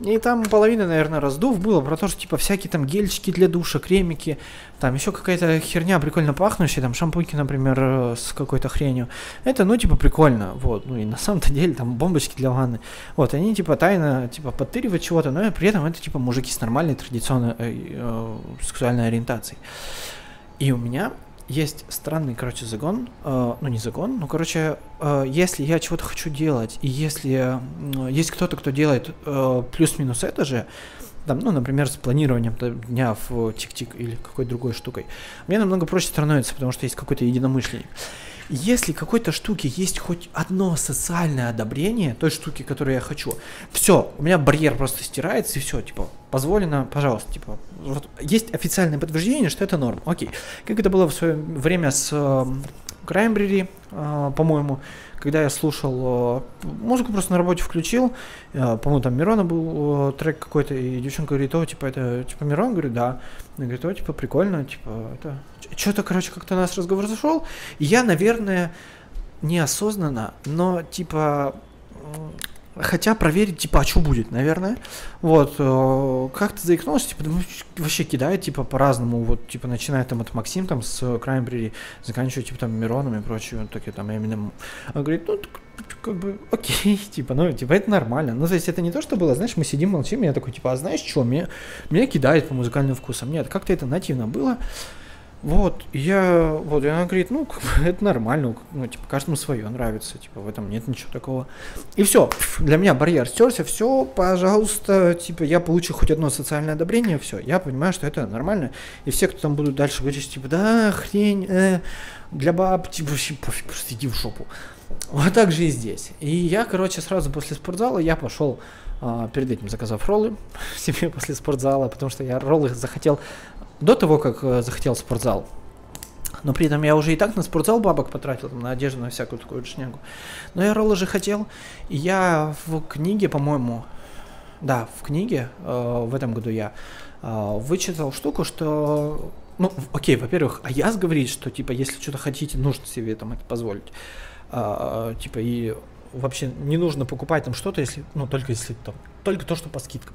И там половина, наверное, раздув было про то, что, типа, всякие там гельчики для душа, кремики, там еще какая-то херня прикольно пахнущая, там шампуньки, например, э, с какой-то хренью. Это, ну, типа, прикольно, вот. Ну, и на самом-то деле там бомбочки для ванны. Вот, они, типа, тайно, типа, подтыривают чего-то, но при этом это, типа, мужики с нормальной традиционной э, э, сексуальной ориентацией. И у меня есть странный, короче, загон, э, ну не загон, ну, короче, э, если я чего-то хочу делать, и если э, есть кто-то, кто делает э, плюс-минус это же, там, ну, например, с планированием дня в тик-тик или какой другой штукой, мне намного проще становится, потому что есть какой-то единомышленник. Если какой-то штуке есть хоть одно социальное одобрение той штуки, которую я хочу, все, у меня барьер просто стирается и все, типа, позволено, пожалуйста, типа, вот есть официальное подтверждение, что это норм, окей. Как это было в свое время с э, э, по-моему, когда я слушал э, музыку, просто на работе включил, э, по-моему, там Мирона был э, трек какой-то, и девчонка говорит, о, типа, это, типа, Мирон? Говорю, да. Она говорит, о, типа, прикольно, типа, это... Что-то, короче, как-то у нас разговор зашел, я, наверное, неосознанно, но, типа, Хотя проверить, типа, а что будет, наверное. Вот, э, как-то заикнулся, типа, вообще кидает, типа, по-разному. Вот, типа, начиная там от Максим, там, с Краймбрери, заканчивая, типа, там, Мироном и прочее, вот такие там, именно. Он говорит, ну, как бы, окей, *laughs* типа, ну, типа, это нормально. Ну, то есть, это не то, что было, знаешь, мы сидим, молчим, я такой, типа, а знаешь что, меня, меня кидает по музыкальным вкусам. Нет, как-то это нативно было. Вот, я, вот, и она говорит, ну, *laughs* это нормально, ну, типа, каждому свое нравится, типа, в этом нет ничего такого. И все, для меня барьер стерся, все, пожалуйста, типа, я получу хоть одно социальное одобрение, все, я понимаю, что это нормально. И все, кто там будут дальше говорить, типа, да, хрень, э, для баб, типа, вообще пофиг, просто иди в шопу. Вот так же и здесь. И я, короче, сразу после спортзала я пошел а, перед этим заказав роллы *laughs* себе после спортзала, потому что я роллы захотел до того, как э, захотел спортзал. Но при этом я уже и так на спортзал бабок потратил, там, на одежду, на всякую такую шнягу. Но я роллы же хотел. И я в книге, по-моему, да, в книге э, в этом году я э, вычитал штуку, что ну, окей, во-первых, а я говорит, что, типа, если что-то хотите, нужно себе там это позволить. А, типа, и вообще не нужно покупать там что-то, если, ну, только если там, только то, что по скидкам.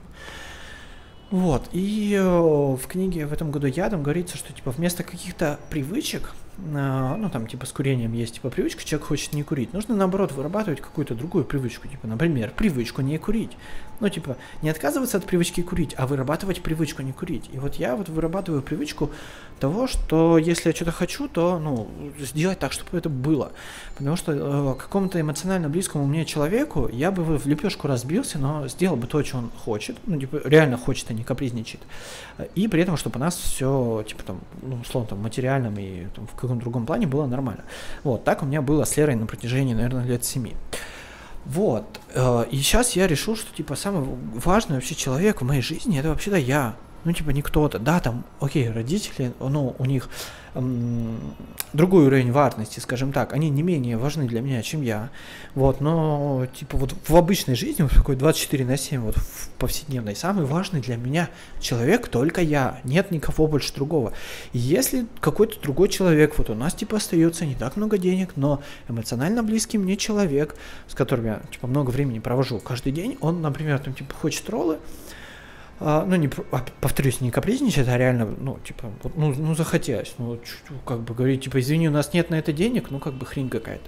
Вот, и э, в книге в этом году я там говорится, что типа вместо каких-то привычек, э, ну там типа с курением есть типа привычка, человек хочет не курить, нужно наоборот вырабатывать какую-то другую привычку, типа, например, привычку не курить. Ну, типа, не отказываться от привычки курить, а вырабатывать привычку не курить. И вот я вот вырабатываю привычку того, что если я что-то хочу, то, ну, сделать так, чтобы это было. Потому что э, какому-то эмоционально близкому мне человеку я бы в лепешку разбился, но сделал бы то, что он хочет, ну, типа, реально хочет, а не капризничает. И при этом, чтобы у нас все, типа, там, ну, условно, там, материальном и там, в каком-то другом плане было нормально. Вот, так у меня было с Лерой на протяжении, наверное, лет семи. Вот. Э, и сейчас я решил, что, типа, самый важный вообще человек в моей жизни, это вообще-то я ну, типа, не кто-то. Да, там, окей, родители, ну, у них другой уровень важности, скажем так, они не менее важны для меня, чем я. Вот, но, типа, вот в обычной жизни, вот такой 24 на 7, вот в повседневной, самый важный для меня человек только я. Нет никого больше другого. И если какой-то другой человек, вот у нас, типа, остается не так много денег, но эмоционально близкий мне человек, с которым я, типа, много времени провожу каждый день, он, например, там, типа, хочет роллы, ну, не, а, повторюсь, не капризничать, а реально, ну, типа, ну, ну захотелось, ну, как бы говорить, типа, извини, у нас нет на это денег, ну, как бы хрень какая-то.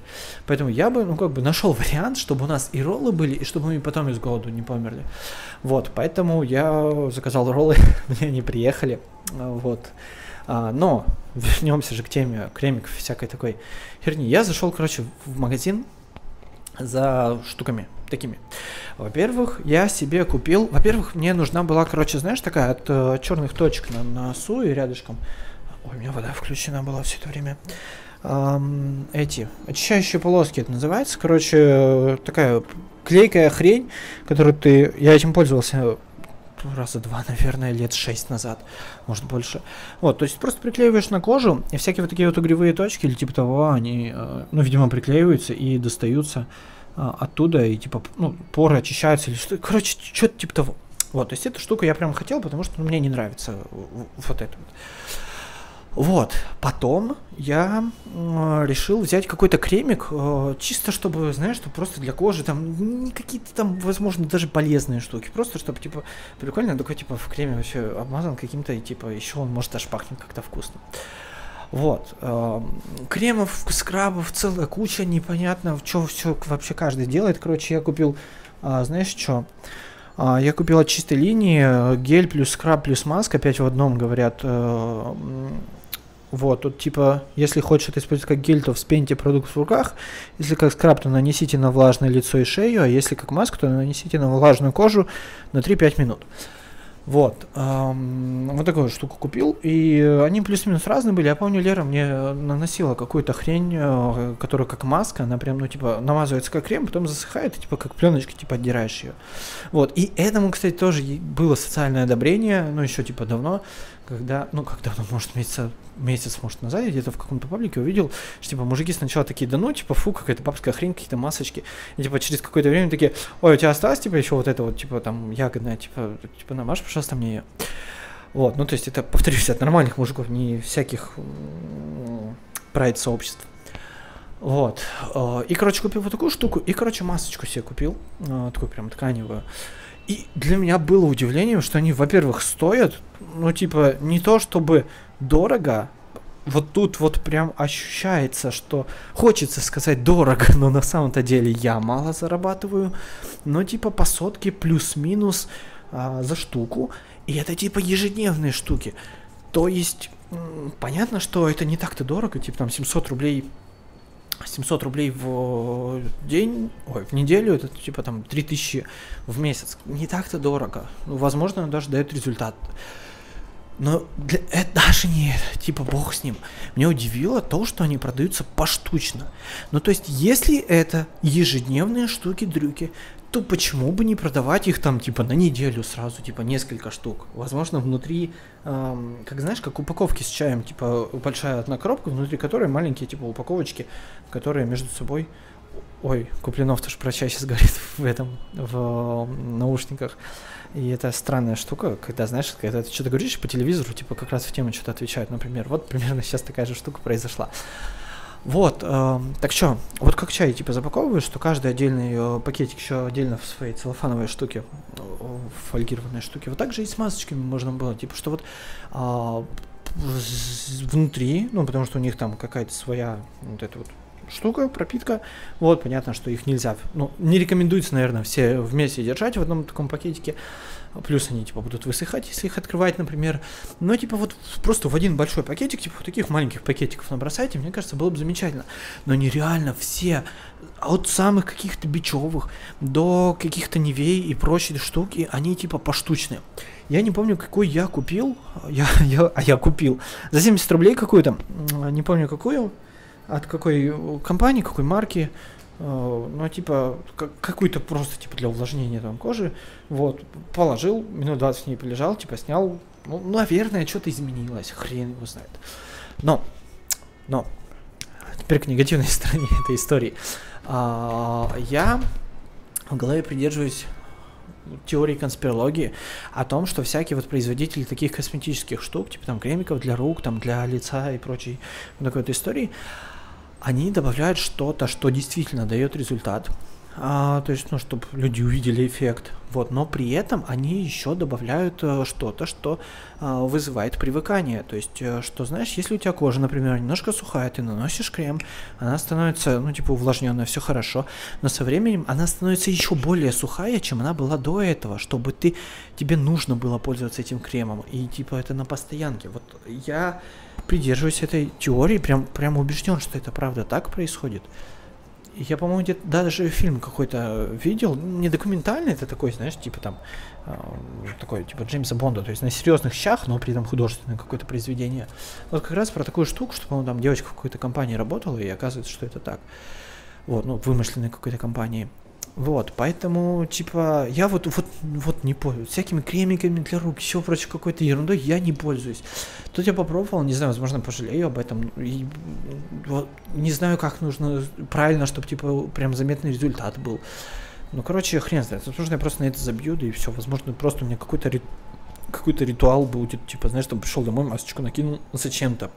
Поэтому я бы, ну, как бы нашел *laughs* вариант, чтобы у нас и роллы были, и чтобы мы потом из голоду не померли. Вот, поэтому я заказал роллы, *laughs* мне они приехали, вот. А, но вернемся же к теме кремиков всякой такой херни. Я зашел, короче, в магазин за штуками такими. Во-первых, я себе купил, во-первых, мне нужна была, короче, знаешь, такая от э, черных точек на носу и рядышком. Ой, у меня вода включена была все это время. Эм, эти очищающие полоски это называется. Короче, такая клейкая хрень, которую ты. Я этим пользовался раза два, наверное, лет шесть назад, может больше. Вот, то есть просто приклеиваешь на кожу, и всякие вот такие вот угревые точки или типа того, они, э, ну, видимо, приклеиваются и достаются а, оттуда, и типа, ну, поры очищаются или что. Короче, что-то типа того. Вот, то есть эту штуку я прям хотел, потому что ну, мне не нравится вот это вот. Вот, потом я э, решил взять какой-то кремик, э, чисто чтобы, знаешь, что просто для кожи, там, не какие-то там, возможно, даже полезные штуки, просто чтобы, типа, прикольно, такой, типа, в креме вообще обмазан каким-то, и, типа, еще он, может, даже пахнет как-то вкусно. Вот. Э, кремов, скрабов, целая куча, непонятно, что все вообще каждый делает. Короче, я купил, э, знаешь, что? Э, я купил от чистой линии гель плюс скраб плюс маска, опять в одном, говорят. Вот, тут типа, если хочешь это использовать как гель, то вспеньте продукт в руках. Если как скраб, то нанесите на влажное лицо и шею, а если как маску, то нанесите на влажную кожу на 3-5 минут. Вот. Эм, вот такую штуку купил. И они плюс-минус разные были. Я помню, Лера мне наносила какую-то хрень, э, которая как маска. Она прям, ну, типа, намазывается как крем, потом засыхает, и типа как пленочка, типа, отдираешь ее. Вот. И этому, кстати, тоже было социальное одобрение, ну, еще типа давно когда, ну, как давно, может, месяца, месяц, может, назад, где-то в каком-то паблике увидел, что, типа, мужики сначала такие, да ну, типа, фу, какая-то бабская хрень, какие-то масочки, и, типа, через какое-то время такие, ой, у тебя осталось, типа, еще вот это вот, типа, там, ягодная, типа, типа, намажь, пожалуйста, мне ее. Вот, ну, то есть это, повторюсь, от нормальных мужиков, не всяких прайд-сообществ. Вот. Э, и, короче, купил вот такую штуку, и, короче, масочку себе купил, э, такую прям тканевую. И для меня было удивлением, что они, во-первых, стоят, ну, типа, не то чтобы дорого, вот тут вот прям ощущается, что хочется сказать дорого, но на самом-то деле я мало зарабатываю, но типа по сотке плюс-минус а, за штуку, и это типа ежедневные штуки. То есть, понятно, что это не так-то дорого, типа там 700 рублей 700 рублей в день, ой, в неделю, это типа там 3000 в месяц. Не так-то дорого. Ну, возможно, даже дает результат. Но для, это даже не это, типа бог с ним. Мне удивило то, что они продаются поштучно. Ну то есть, если это ежедневные штуки-дрюки, то почему бы не продавать их там типа на неделю сразу, типа несколько штук? Возможно, внутри, эм, как знаешь, как упаковки с чаем, типа большая одна коробка, внутри которой маленькие типа упаковочки, которые между собой... Ой, Куплинов тоже про чай сейчас говорит *laughs* в этом, в наушниках. И это странная штука, когда, знаешь, когда ты что-то говоришь по телевизору, типа как раз в тему что-то отвечают, например. Вот примерно сейчас такая же штука произошла. Вот, э, так что, вот как чай типа запаковываешь, что каждый отдельный э, пакетик еще отдельно в своей целлофановой штуке, э, фольгированной штуке. Вот так же и с масочками можно было, типа, что вот э, внутри, ну, потому что у них там какая-то своя вот эта вот штука, пропитка. Вот, понятно, что их нельзя, ну, не рекомендуется, наверное, все вместе держать в одном таком пакетике. Плюс они, типа, будут высыхать, если их открывать, например. Но, типа, вот просто в один большой пакетик, типа, таких маленьких пакетиков набросайте, мне кажется, было бы замечательно. Но нереально все, от самых каких-то бичевых до каких-то невей и прочие штуки, они, типа, поштучные. Я не помню, какой я купил. Я, я, а я купил. За 70 рублей какую-то. Не помню, какую. От какой компании, какой марки. Э, ну, типа, какую-то просто, типа, для увлажнения там кожи. Вот, положил, минут 20 в ней полежал, типа, снял. Ну, наверное, что-то изменилось, хрен его знает. Но, но, теперь к негативной *laughs* стороне этой истории. А, я в голове придерживаюсь теории конспирологии о том, что всякие вот производители таких косметических штук, типа там кремиков для рук, там для лица и прочей вот такой вот истории, они добавляют что-то, что действительно дает результат, а, то есть, ну, чтобы люди увидели эффект, вот, но при этом они еще добавляют а, что-то, что а, вызывает привыкание, то есть, а, что, знаешь, если у тебя кожа, например, немножко сухая, ты наносишь крем, она становится, ну, типа, увлажненная, все хорошо, но со временем она становится еще более сухая, чем она была до этого, чтобы ты, тебе нужно было пользоваться этим кремом, и, типа, это на постоянке, вот, я придерживаюсь этой теории, прям, прям убежден, что это правда так происходит, я, по-моему, где-то даже фильм какой-то видел, не документальный, это такой, знаешь, типа там, э, такой, типа Джеймса Бонда, то есть на серьезных щах, но при этом художественное какое-то произведение. Вот как раз про такую штуку, что, по-моему, там девочка в какой-то компании работала, и оказывается, что это так. Вот, ну, вымышленной какой-то компании. Вот, поэтому, типа, я вот, вот, вот не пользуюсь. Всякими кремиками для рук, еще прочей какой-то ерундой я не пользуюсь. Тут я попробовал, не знаю, возможно, пожалею об этом. И, вот, не знаю, как нужно правильно, чтобы, типа, прям заметный результат был. Ну, короче, хрен знает. Возможно, я просто на это забью, да и все. Возможно, просто у меня какой-то ри... какой-то ритуал будет, типа, знаешь, там пришел домой, масочку накинул зачем-то.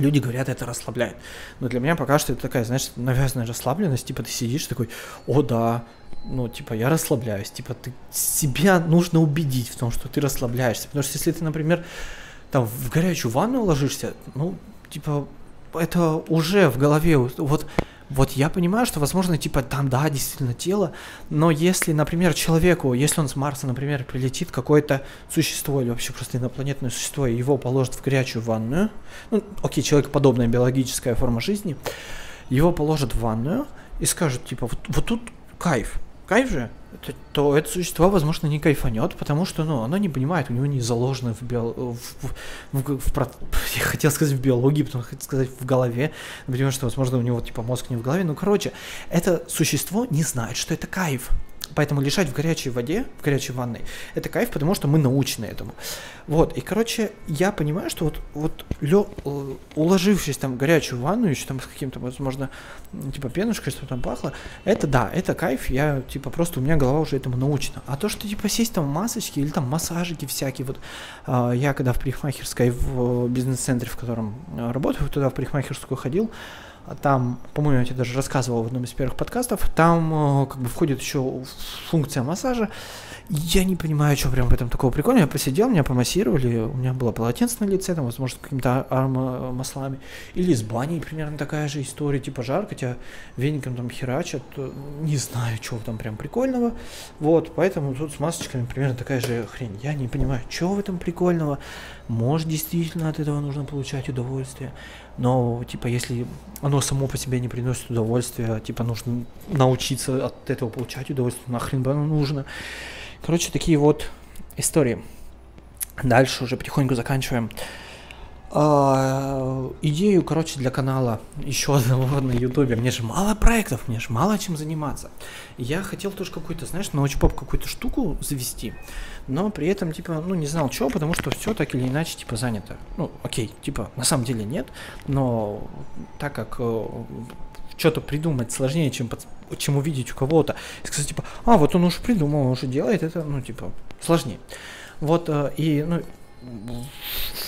Люди говорят, это расслабляет. Но для меня пока что это такая, знаешь, навязанная расслабленность. Типа ты сидишь такой, о да, ну, типа, я расслабляюсь. Типа, ты себя нужно убедить в том, что ты расслабляешься. Потому что если ты, например, там в горячую ванну ложишься, ну, типа, это уже в голове, вот вот я понимаю, что, возможно, типа, там, да, действительно тело, но если, например, человеку, если он с Марса, например, прилетит какое-то существо или вообще просто инопланетное существо, и его положат в горячую ванную, ну, окей, человекоподобная биологическая форма жизни, его положат в ванную и скажут, типа, вот, вот тут кайф, кайф же, то, то это существо, возможно, не кайфанет, потому что, ну, оно не понимает, у него не заложено в, био... в, в, в, в, *laughs* я хотел сказать в биологии, потом хотел сказать в голове, потому что, возможно, у него, типа, мозг не в голове, ну, короче, это существо не знает, что это кайф, Поэтому лежать в горячей воде, в горячей ванной, это кайф, потому что мы научены этому. Вот, и, короче, я понимаю, что вот, вот лё, э, уложившись там в горячую ванну, еще там с каким-то, возможно, типа пенушкой, что там пахло, это да, это кайф, я, типа, просто у меня голова уже этому научена. А то, что, типа, сесть там масочки или там массажики всякие, вот, э, я когда в парикмахерской, в бизнес-центре, в котором э, работаю, туда в парикмахерскую ходил, там, по-моему, я тебе даже рассказывал в одном из первых подкастов, там э, как бы входит еще функция массажа. Я не понимаю, что прям в этом такого прикольного. Я посидел, меня помассировали, у меня было полотенце на лице, там, возможно, какими-то аромамаслами. Или с баней примерно такая же история, типа жарко, тебя веником там херачат. Не знаю, чего там прям прикольного. Вот, поэтому тут с масочками примерно такая же хрень. Я не понимаю, что в этом прикольного. Может, действительно от этого нужно получать удовольствие но, типа, если оно само по себе не приносит удовольствия, типа, нужно научиться от этого получать удовольствие, нахрен бы оно нужно. Короче, такие вот истории. Дальше уже потихоньку заканчиваем. А, идею, короче, для канала еще *laughs* одного на ютубе. Мне же мало проектов, мне же мало чем заниматься. Я хотел тоже какую-то, знаешь, научпоп какую-то штуку завести но при этом, типа, ну, не знал чего, потому что все так или иначе, типа, занято. Ну, окей, типа, на самом деле нет, но так как э, что-то придумать сложнее, чем, чем увидеть у кого-то, и сказать, типа, а, вот он уже придумал, он уже делает это, ну, типа, сложнее. Вот, э, и, ну,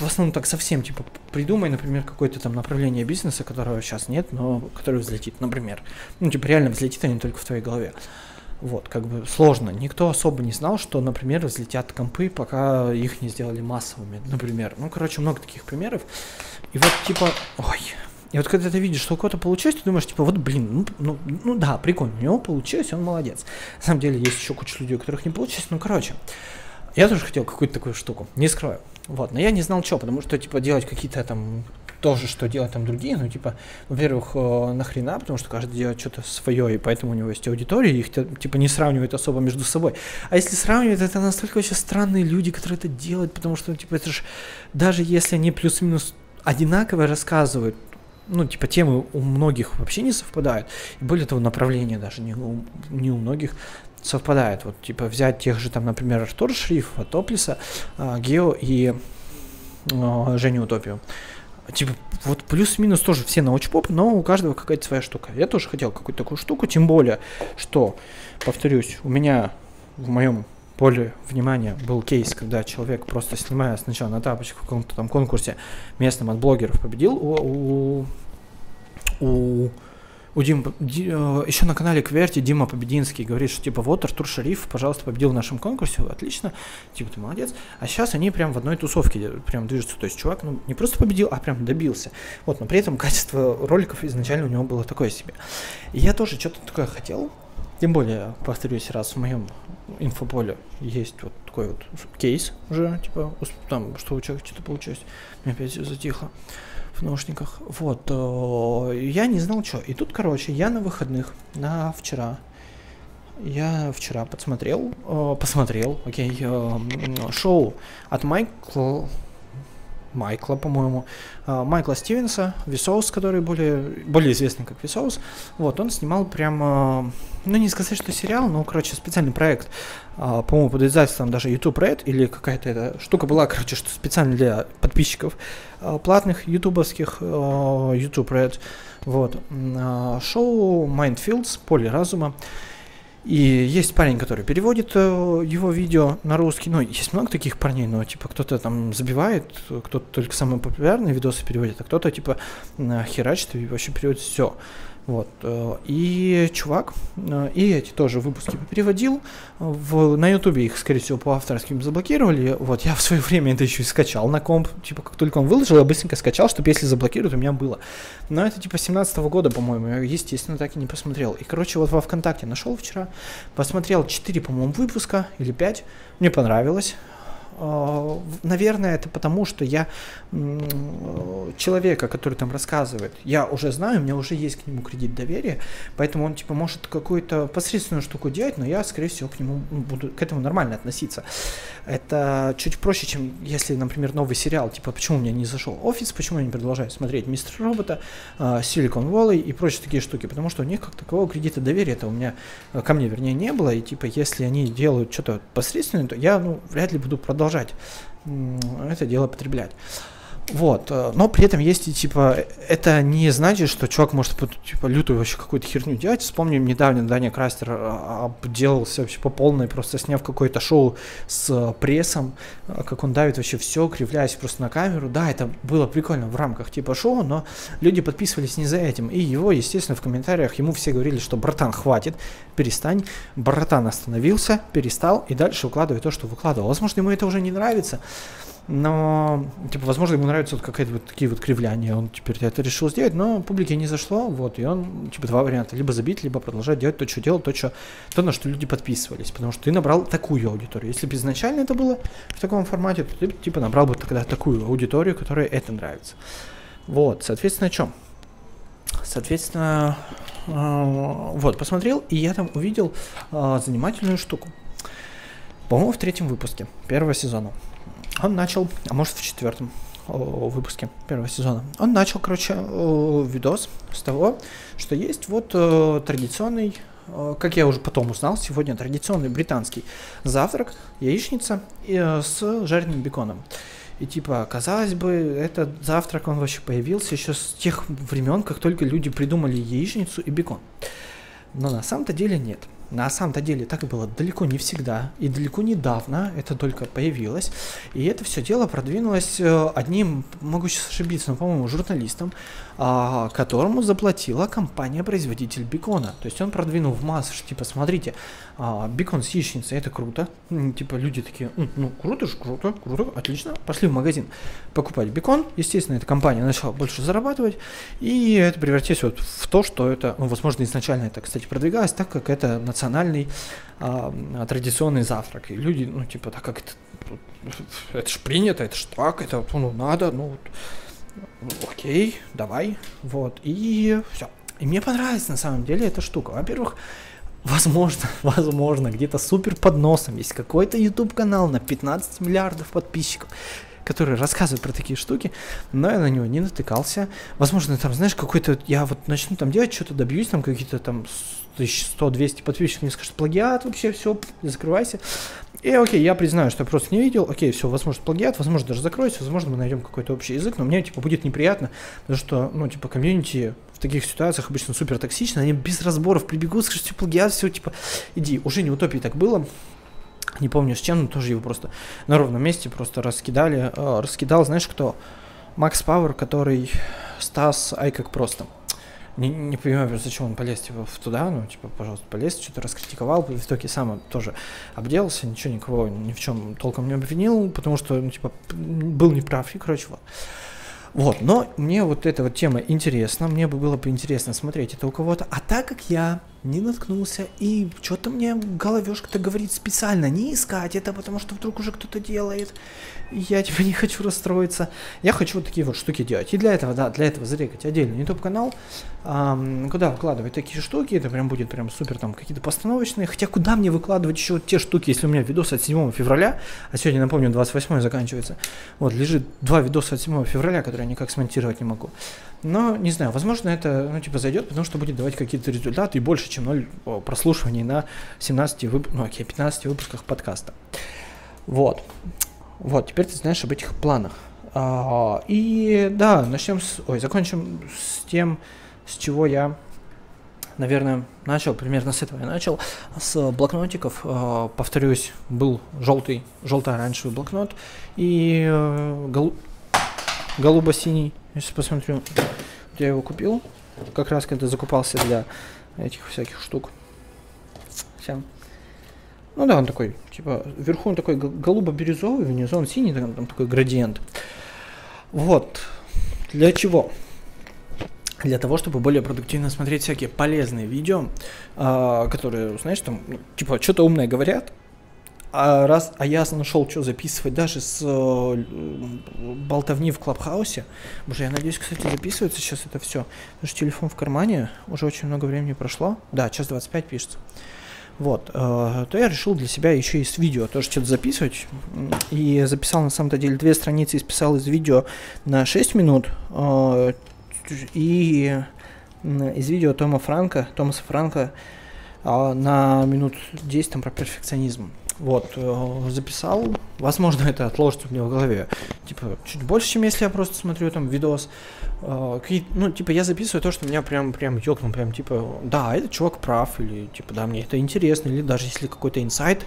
в основном так совсем, типа, придумай, например, какое-то там направление бизнеса, которого сейчас нет, но которое взлетит, например. Ну, типа, реально взлетит, а не только в твоей голове. Вот, как бы сложно. Никто особо не знал, что, например, взлетят компы, пока их не сделали массовыми, например. Ну, короче, много таких примеров. И вот, типа, ой, И вот когда ты видишь, что у кого-то получилось, ты думаешь, типа, вот, блин, ну, ну, ну да, прикольно, у него получилось, он молодец. На самом деле есть еще куча людей, у которых не получилось, ну, короче. Я тоже хотел какую-то такую штуку, не скрою. Вот, но я не знал, что, потому что, типа, делать какие-то там тоже, что делать там другие, ну, типа, во-первых, э, нахрена, потому что каждый делает что-то свое, и поэтому у него есть аудитория, их, типа, не сравнивают особо между собой. А если сравнивать, это настолько вообще странные люди, которые это делают, потому что, типа, это же, даже если они плюс-минус одинаково рассказывают, ну, типа, темы у многих вообще не совпадают, и более того, направления даже не у, не у многих совпадает. Вот, типа, взять тех же, там, например, Артур Шрифа, Топлиса, а, Гео и а, Женю Утопию. Типа, вот плюс-минус тоже все научпоп, но у каждого какая-то своя штука. Я тоже хотел какую-то такую штуку, тем более, что, повторюсь, у меня в моем поле внимания был кейс, когда человек просто снимая сначала на тапочках в каком-то там конкурсе местном от блогеров победил у, у, у у Дим, Ди, э, еще на канале Кверти Дима Побединский говорит, что типа вот Артур Шариф, пожалуйста, победил в нашем конкурсе, отлично, типа ты молодец. А сейчас они прям в одной тусовке прям движутся, то есть чувак ну, не просто победил, а прям добился. Вот, но при этом качество роликов изначально у него было такое себе. И я тоже что-то такое хотел, тем более, повторюсь раз, в моем инфополе есть вот такой вот кейс уже, типа, там, что у человека что-то получилось. Меня опять все затихло в наушниках. Вот, э, я не знал, что. И тут, короче, я на выходных, на вчера, я вчера подсмотрел, э, посмотрел, окей, э, шоу от Майкла, Майкла, по-моему, а, Майкла Стивенса, Висоус, который более, более известный как Висоус, вот, он снимал прямо, ну не сказать, что сериал, но, короче, специальный проект, а, по-моему, под издательством даже YouTube Red, или какая-то эта штука была, короче, что специально для подписчиков а, платных ютубовских YouTube Red, вот, шоу Mindfields, Поле разума, и есть парень, который переводит э, его видео на русский. Ну, есть много таких парней, но типа кто-то там забивает, кто-то только самые популярные видосы переводит, а кто-то типа херачит и вообще переводит все. Вот. Э, и чувак, э, и эти тоже выпуски переводил. В, на ютубе их, скорее всего, по авторским заблокировали. Вот, я в свое время это еще и скачал на комп. Типа, как только он выложил, я быстренько скачал, чтобы если заблокируют, у меня было. Но это типа 17 -го года, по-моему. Я, естественно, так и не посмотрел. И, короче, вот во ВКонтакте нашел вчера. Посмотрел 4, по-моему, выпуска или 5. Мне понравилось. А, наверное, это потому, что я человека, который там рассказывает, я уже знаю, у меня уже есть к нему кредит доверия, поэтому он типа может какую-то посредственную штуку делать, но я, скорее всего, к нему буду к этому нормально относиться. Это чуть проще, чем если, например, новый сериал, типа почему у меня не зашел офис, почему я не продолжаю смотреть Мистер Робота, а, Silicon Valley и прочие такие штуки, потому что у них как такового кредита доверия это у меня ко мне, вернее, не было, и типа если они делают что-то посредственное, то я ну вряд ли буду продолжать продолжать это дело потреблять. Вот, э, но при этом есть и типа, это не значит, что чувак может типа лютую вообще какую-то херню делать. Вспомним недавно Даня Крастер э, обделался вообще по полной, просто сняв какое-то шоу с прессом, э, как он давит вообще все, кривляясь просто на камеру. Да, это было прикольно в рамках типа шоу, но люди подписывались не за этим. И его, естественно, в комментариях ему все говорили, что братан, хватит, перестань. Братан остановился, перестал и дальше выкладывает то, что выкладывал. Возможно, ему это уже не нравится но, типа, возможно, ему нравятся вот какие-то вот такие вот кривляния, он теперь это решил сделать, но публике не зашло, вот, и он, типа, два варианта, либо забить, либо продолжать делать то, что делал, то, что, то, на что люди подписывались, потому что ты набрал такую аудиторию. Если бы изначально это было в таком формате, то ты, типа, набрал бы тогда такую аудиторию, которой это нравится. Вот, соответственно, о чем? Соответственно, э, вот, посмотрел, и я там увидел э, занимательную штуку. По-моему, в третьем выпуске первого сезона он начал, а может в четвертом выпуске первого сезона, он начал, короче, видос с того, что есть вот традиционный как я уже потом узнал, сегодня традиционный британский завтрак, яичница с жареным беконом. И типа, казалось бы, этот завтрак, он вообще появился еще с тех времен, как только люди придумали яичницу и бекон. Но на самом-то деле нет. На самом-то деле так было далеко не всегда и далеко недавно это только появилось. И это все дело продвинулось э, одним, могу сейчас ошибиться, но, по-моему, журналистом, а, которому заплатила компания-производитель бекона. То есть он продвинул в массу, что типа, смотрите, а, бекон с яичницей, это круто. Типа люди такие, ну круто же, круто, круто, отлично. Пошли в магазин покупать бекон. Естественно, эта компания начала больше зарабатывать. И это превратилось вот в то, что это, ну, возможно, изначально это, кстати, продвигалось, так как это национальный а, традиционный завтрак. И люди, ну, типа, так как это, это же принято, это же так, это, ну, надо, ну, вот, окей, давай, вот, и все. И мне понравилась на самом деле эта штука. Во-первых, возможно, *laughs* возможно, где-то супер под носом есть какой-то YouTube канал на 15 миллиардов подписчиков, который рассказывает про такие штуки, но я на него не натыкался. Возможно, там, знаешь, какой-то, я вот начну там делать, что-то добьюсь, там какие-то там 1100-200 подписчиков мне скажут, плагиат вообще, все, закрывайся. И окей, я признаю, что я просто не видел, окей, все, возможно, плагиат, возможно, даже закроюсь, возможно, мы найдем какой-то общий язык, но мне, типа, будет неприятно, потому что, ну, типа, комьюнити в таких ситуациях обычно супер токсично, они без разборов прибегут, скажут, типа, плагиат, все, типа, иди. Уже не утопии так было, не помню с чем, но тоже его просто на ровном месте просто раскидали, э, раскидал, знаешь, кто? Макс Пауэр, который Стас, ай как просто не, не понимаю, зачем он полез типа, в туда, ну, типа, пожалуйста, полез, что-то раскритиковал, в итоге сам тоже обделался, ничего никого ни в чем толком не обвинил, потому что, ну, типа, был неправ, и, короче, вот. Вот, но мне вот эта вот тема интересна, мне бы было бы интересно смотреть это у кого-то, а так как я не наткнулся, и что-то мне головешка-то говорит специально не искать это, потому что вдруг уже кто-то делает, я типа не хочу расстроиться. Я хочу вот такие вот штуки делать. И для этого, да, для этого зарегать отдельный YouTube канал, эм, куда выкладывать такие штуки. Это прям будет прям супер там какие-то постановочные. Хотя куда мне выкладывать еще те штуки, если у меня видос от 7 февраля, а сегодня, напомню, 28 заканчивается. Вот, лежит два видоса от 7 февраля, которые я никак смонтировать не могу. Но, не знаю, возможно, это, ну, типа, зайдет, потому что будет давать какие-то результаты и больше, чем 0 прослушиваний на 17 вып... ну, окей, 15 выпусках подкаста. Вот. Вот, теперь ты знаешь об этих планах. А, и да, начнем с... Ой, закончим с тем, с чего я, наверное, начал. Примерно с этого я начал. С блокнотиков. А, повторюсь, был желтый, желто-оранжевый блокнот и а, гол... голубо-синий. Если посмотрю, я его купил. Как раз когда закупался для этих всяких штук. Все. Ну да, он такой, типа, вверху он такой голубо-бирюзовый, внизу он синий, там, там такой градиент. Вот. Для чего? Для того, чтобы более продуктивно смотреть всякие полезные видео, э, которые, знаешь, там, ну, типа, что-то умное говорят, а раз, а я нашел, что записывать даже с э, болтовни в Клабхаусе. Боже, я надеюсь, кстати, записывается сейчас это все. Потому что телефон в кармане, уже очень много времени прошло. Да, час 25 пишется. Вот, э, то я решил для себя еще и с видео тоже что-то записывать. И записал на самом-то деле две страницы, исписал из видео на 6 минут. Э, и из видео Тома Франка, Томаса Франка э, на минут 10 там про перфекционизм. Вот, э, записал. Возможно, это отложится у меня в голове. Типа, чуть больше, чем если я просто смотрю там видос. Э, ну, типа, я записываю то, что меня прям, прям ёкнул, прям, типа, да, этот чувак прав, или, типа, да, мне это интересно, или даже если какой-то инсайт,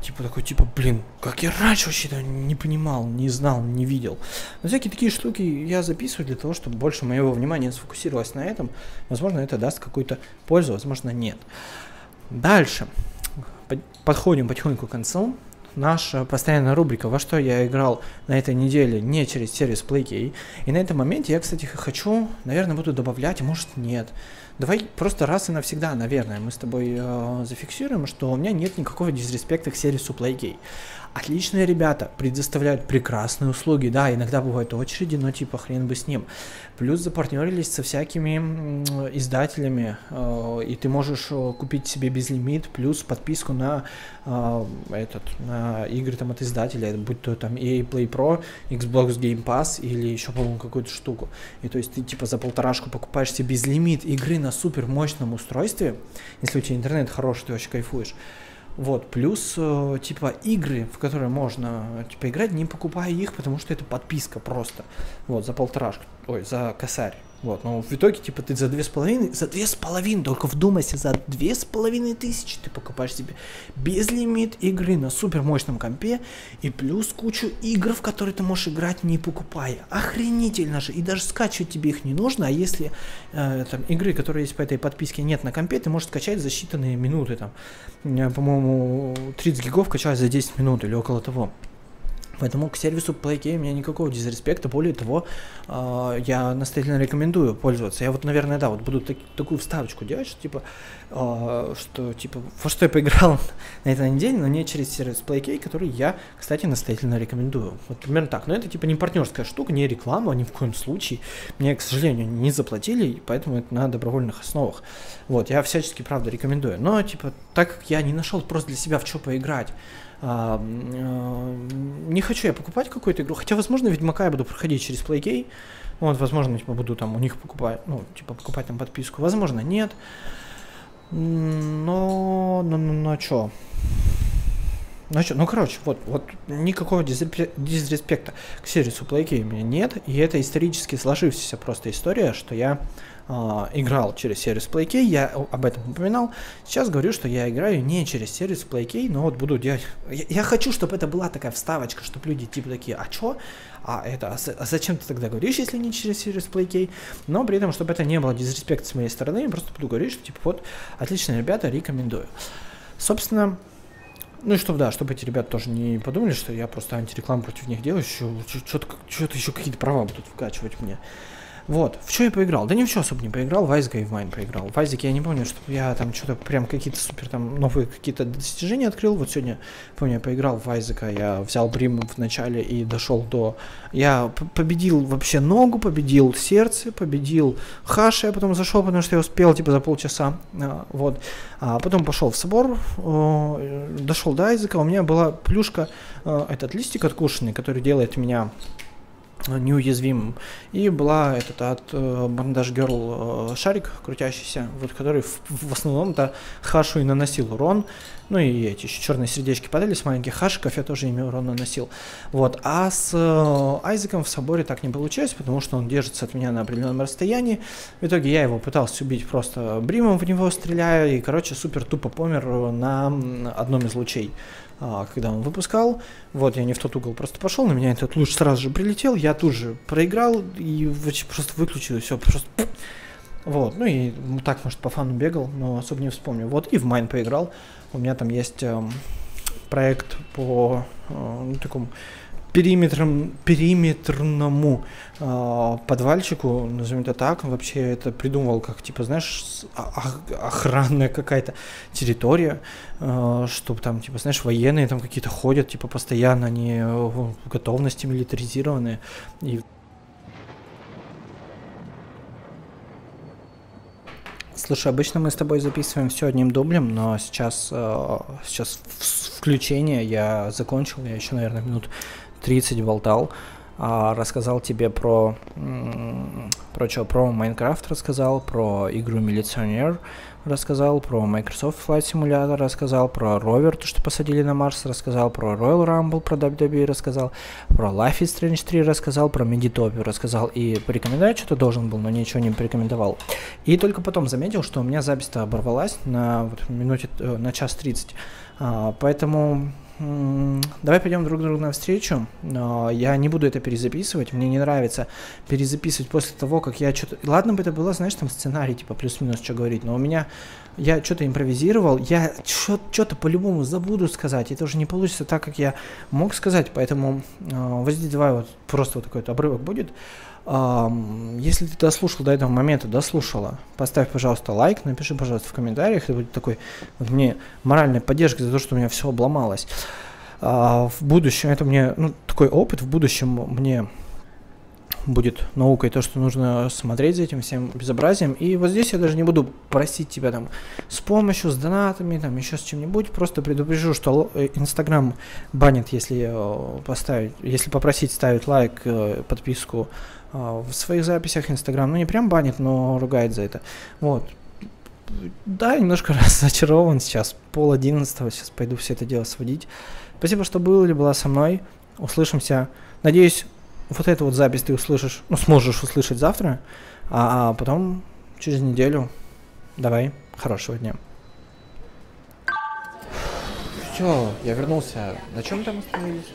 типа, такой, типа, блин, как я раньше вообще-то не понимал, не знал, не видел. Но всякие такие штуки я записываю для того, чтобы больше моего внимания сфокусировалось на этом. Возможно, это даст какую-то пользу, возможно, нет. Дальше подходим потихоньку к концу. Наша постоянная рубрика «Во что я играл на этой неделе не через сервис PlayKey». И на этом моменте я, кстати, хочу, наверное, буду добавлять, а может нет. Давай просто раз и навсегда, наверное, мы с тобой э, зафиксируем, что у меня нет никакого дизреспекта к сервису PlayKey. Отличные ребята, предоставляют прекрасные услуги, да, иногда бывают очереди, но типа хрен бы с ним. Плюс запартнерились со всякими издателями, э, и ты можешь э, купить себе безлимит, плюс подписку на э, этот, на игры там от издателя, будь то там EA Play Pro, Xbox Game Pass или еще, по-моему, какую-то штуку. И то есть ты типа за полторашку покупаешь себе безлимит игры на супер мощном устройстве, если у тебя интернет хороший, ты очень кайфуешь. Вот, плюс, э, типа, игры, в которые можно, типа, играть, не покупая их, потому что это подписка просто. Вот, за полторашку, ой, за косарь. Вот, но в итоге, типа, ты за две с половиной, за две с половиной, только вдумайся, за две с половиной тысячи ты покупаешь себе безлимит игры на супер мощном компе и плюс кучу игр, в которые ты можешь играть не покупая. Охренительно же, и даже скачивать тебе их не нужно, а если э, там игры, которые есть по этой подписке нет на компе, ты можешь скачать за считанные минуты, там, по-моему, 30 гигов качать за 10 минут или около того. Поэтому к сервису PlayKey у меня никакого дизреспекта. Более того, э, я настоятельно рекомендую пользоваться. Я вот, наверное, да, вот буду так, такую вставочку делать, что типа, э, что типа, во что я поиграл *laughs* на этой неделе, но не через сервис PlayKey, который я, кстати, настоятельно рекомендую. Вот примерно так. Но это типа не партнерская штука, не реклама, ни в коем случае. Мне, к сожалению, не заплатили, поэтому это на добровольных основах. Вот, я всячески, правда, рекомендую. Но, типа, так как я не нашел просто для себя в что поиграть, а, а, не хочу я покупать какую-то игру, хотя, возможно, Ведьмака я буду проходить через PlayKey, вот, возможно, типа, буду там у них покупать, ну, типа, покупать там подписку, возможно, нет, но, но, но, но что? Ну что, ну короче, вот, вот никакого дизреспекта. К сервису PlayKey у меня нет, и это исторически сложившаяся просто история, что я э, играл через сервис PlayKey, я об этом упоминал. Сейчас говорю, что я играю не через сервис PlayKey, но вот буду делать... Я, я хочу, чтобы это была такая вставочка, чтобы люди типа такие, а чё? А это, а, а зачем ты тогда говоришь, если не через сервис PlayKey? Но при этом, чтобы это не было дизреспект с моей стороны, я просто буду говорить, что типа вот, отличные ребята, рекомендую. Собственно, ну и чтобы, да, чтобы эти ребята тоже не подумали, что я просто антирекламу против них делаю, что-то еще какие-то права будут вкачивать мне. Вот, в что я поиграл? Да ни в что особо не поиграл, в в Майн поиграл. В я не помню, что я там что-то прям какие-то супер там новые какие-то достижения открыл. Вот сегодня, помню, я поиграл в Айзека, я взял Брим в начале и дошел до... Я победил вообще ногу, победил сердце, победил Хаши, я потом зашел, потому что я успел типа за полчаса. А, вот. А потом пошел в собор, дошел до Айзека, у меня была плюшка, а, этот листик откушенный, который делает меня неуязвимым. И была этот от э, Бандаж Герл э, шарик крутящийся, вот который в, в основном-то Хашу и наносил урон. Ну и эти еще черные сердечки падали с маленьких хашиков, я тоже ими урон наносил. Вот. А с э, Айзеком в соборе так не получилось, потому что он держится от меня на определенном расстоянии. В итоге я его пытался убить просто бримом в него стреляя, и, короче, супер тупо помер на одном из лучей когда он выпускал. Вот, я не в тот угол просто пошел, на меня этот луч сразу же прилетел, я тут же проиграл и просто выключил, и все, просто... Вот, ну и так, может, по фану бегал, но особо не вспомню. Вот, и в Майн поиграл. У меня там есть э, проект по э, ну, такому периметром, периметрному э, подвальчику, назовем это так, вообще это придумывал как, типа, знаешь, охранная какая-то территория, э, чтобы там, типа, знаешь, военные там какие-то ходят, типа, постоянно, они в готовности милитаризированные. И Слушай, обычно мы с тобой записываем все одним дублем, но сейчас, э, сейчас включение я закончил, я еще, наверное, минут 30 болтал, а, рассказал тебе про, про что, про Майнкрафт рассказал, про игру Милиционер рассказал, про Microsoft Flight Simulator рассказал, про ровер, то, что посадили на Марс, рассказал, про Royal Rumble, про WWE рассказал, про Life is Strange 3 рассказал, про Meditopia рассказал и порекомендовать что-то должен был, но ничего не порекомендовал. И только потом заметил, что у меня запись-то оборвалась на вот, минуте, э, на час 30. А, поэтому Давай пойдем друг другу навстречу. Я не буду это перезаписывать. Мне не нравится перезаписывать после того, как я что-то... Ладно бы это было, знаешь, там сценарий, типа плюс-минус, что говорить, но у меня... Я что-то импровизировал, я что-то по-любому забуду сказать. Это уже не получится так, как я мог сказать. Поэтому вот здесь давай вот просто вот такой вот обрывок будет. Если ты дослушал до этого момента, дослушала, поставь, пожалуйста, лайк, напиши, пожалуйста, в комментариях. Это будет такой вот мне моральной поддержкой за то, что у меня все обломалось. А, в будущем это мне, ну, такой опыт, в будущем мне будет наукой то, что нужно смотреть за этим всем безобразием. И вот здесь я даже не буду просить тебя там с помощью, с донатами, там еще с чем-нибудь. Просто предупрежу, что э, Инстаграм банит, если э, поставить, если попросить ставить лайк, э, подписку в своих записях Инстаграм, ну не прям банит, но ругает за это. Вот. Да, немножко *laughs* разочарован сейчас, пол одиннадцатого, сейчас пойду все это дело сводить. Спасибо, что был или была со мной. Услышимся. Надеюсь, вот эту вот запись ты услышишь, ну, сможешь услышать завтра. А, а потом через неделю давай, хорошего дня. Все, я вернулся. На чем там остановились?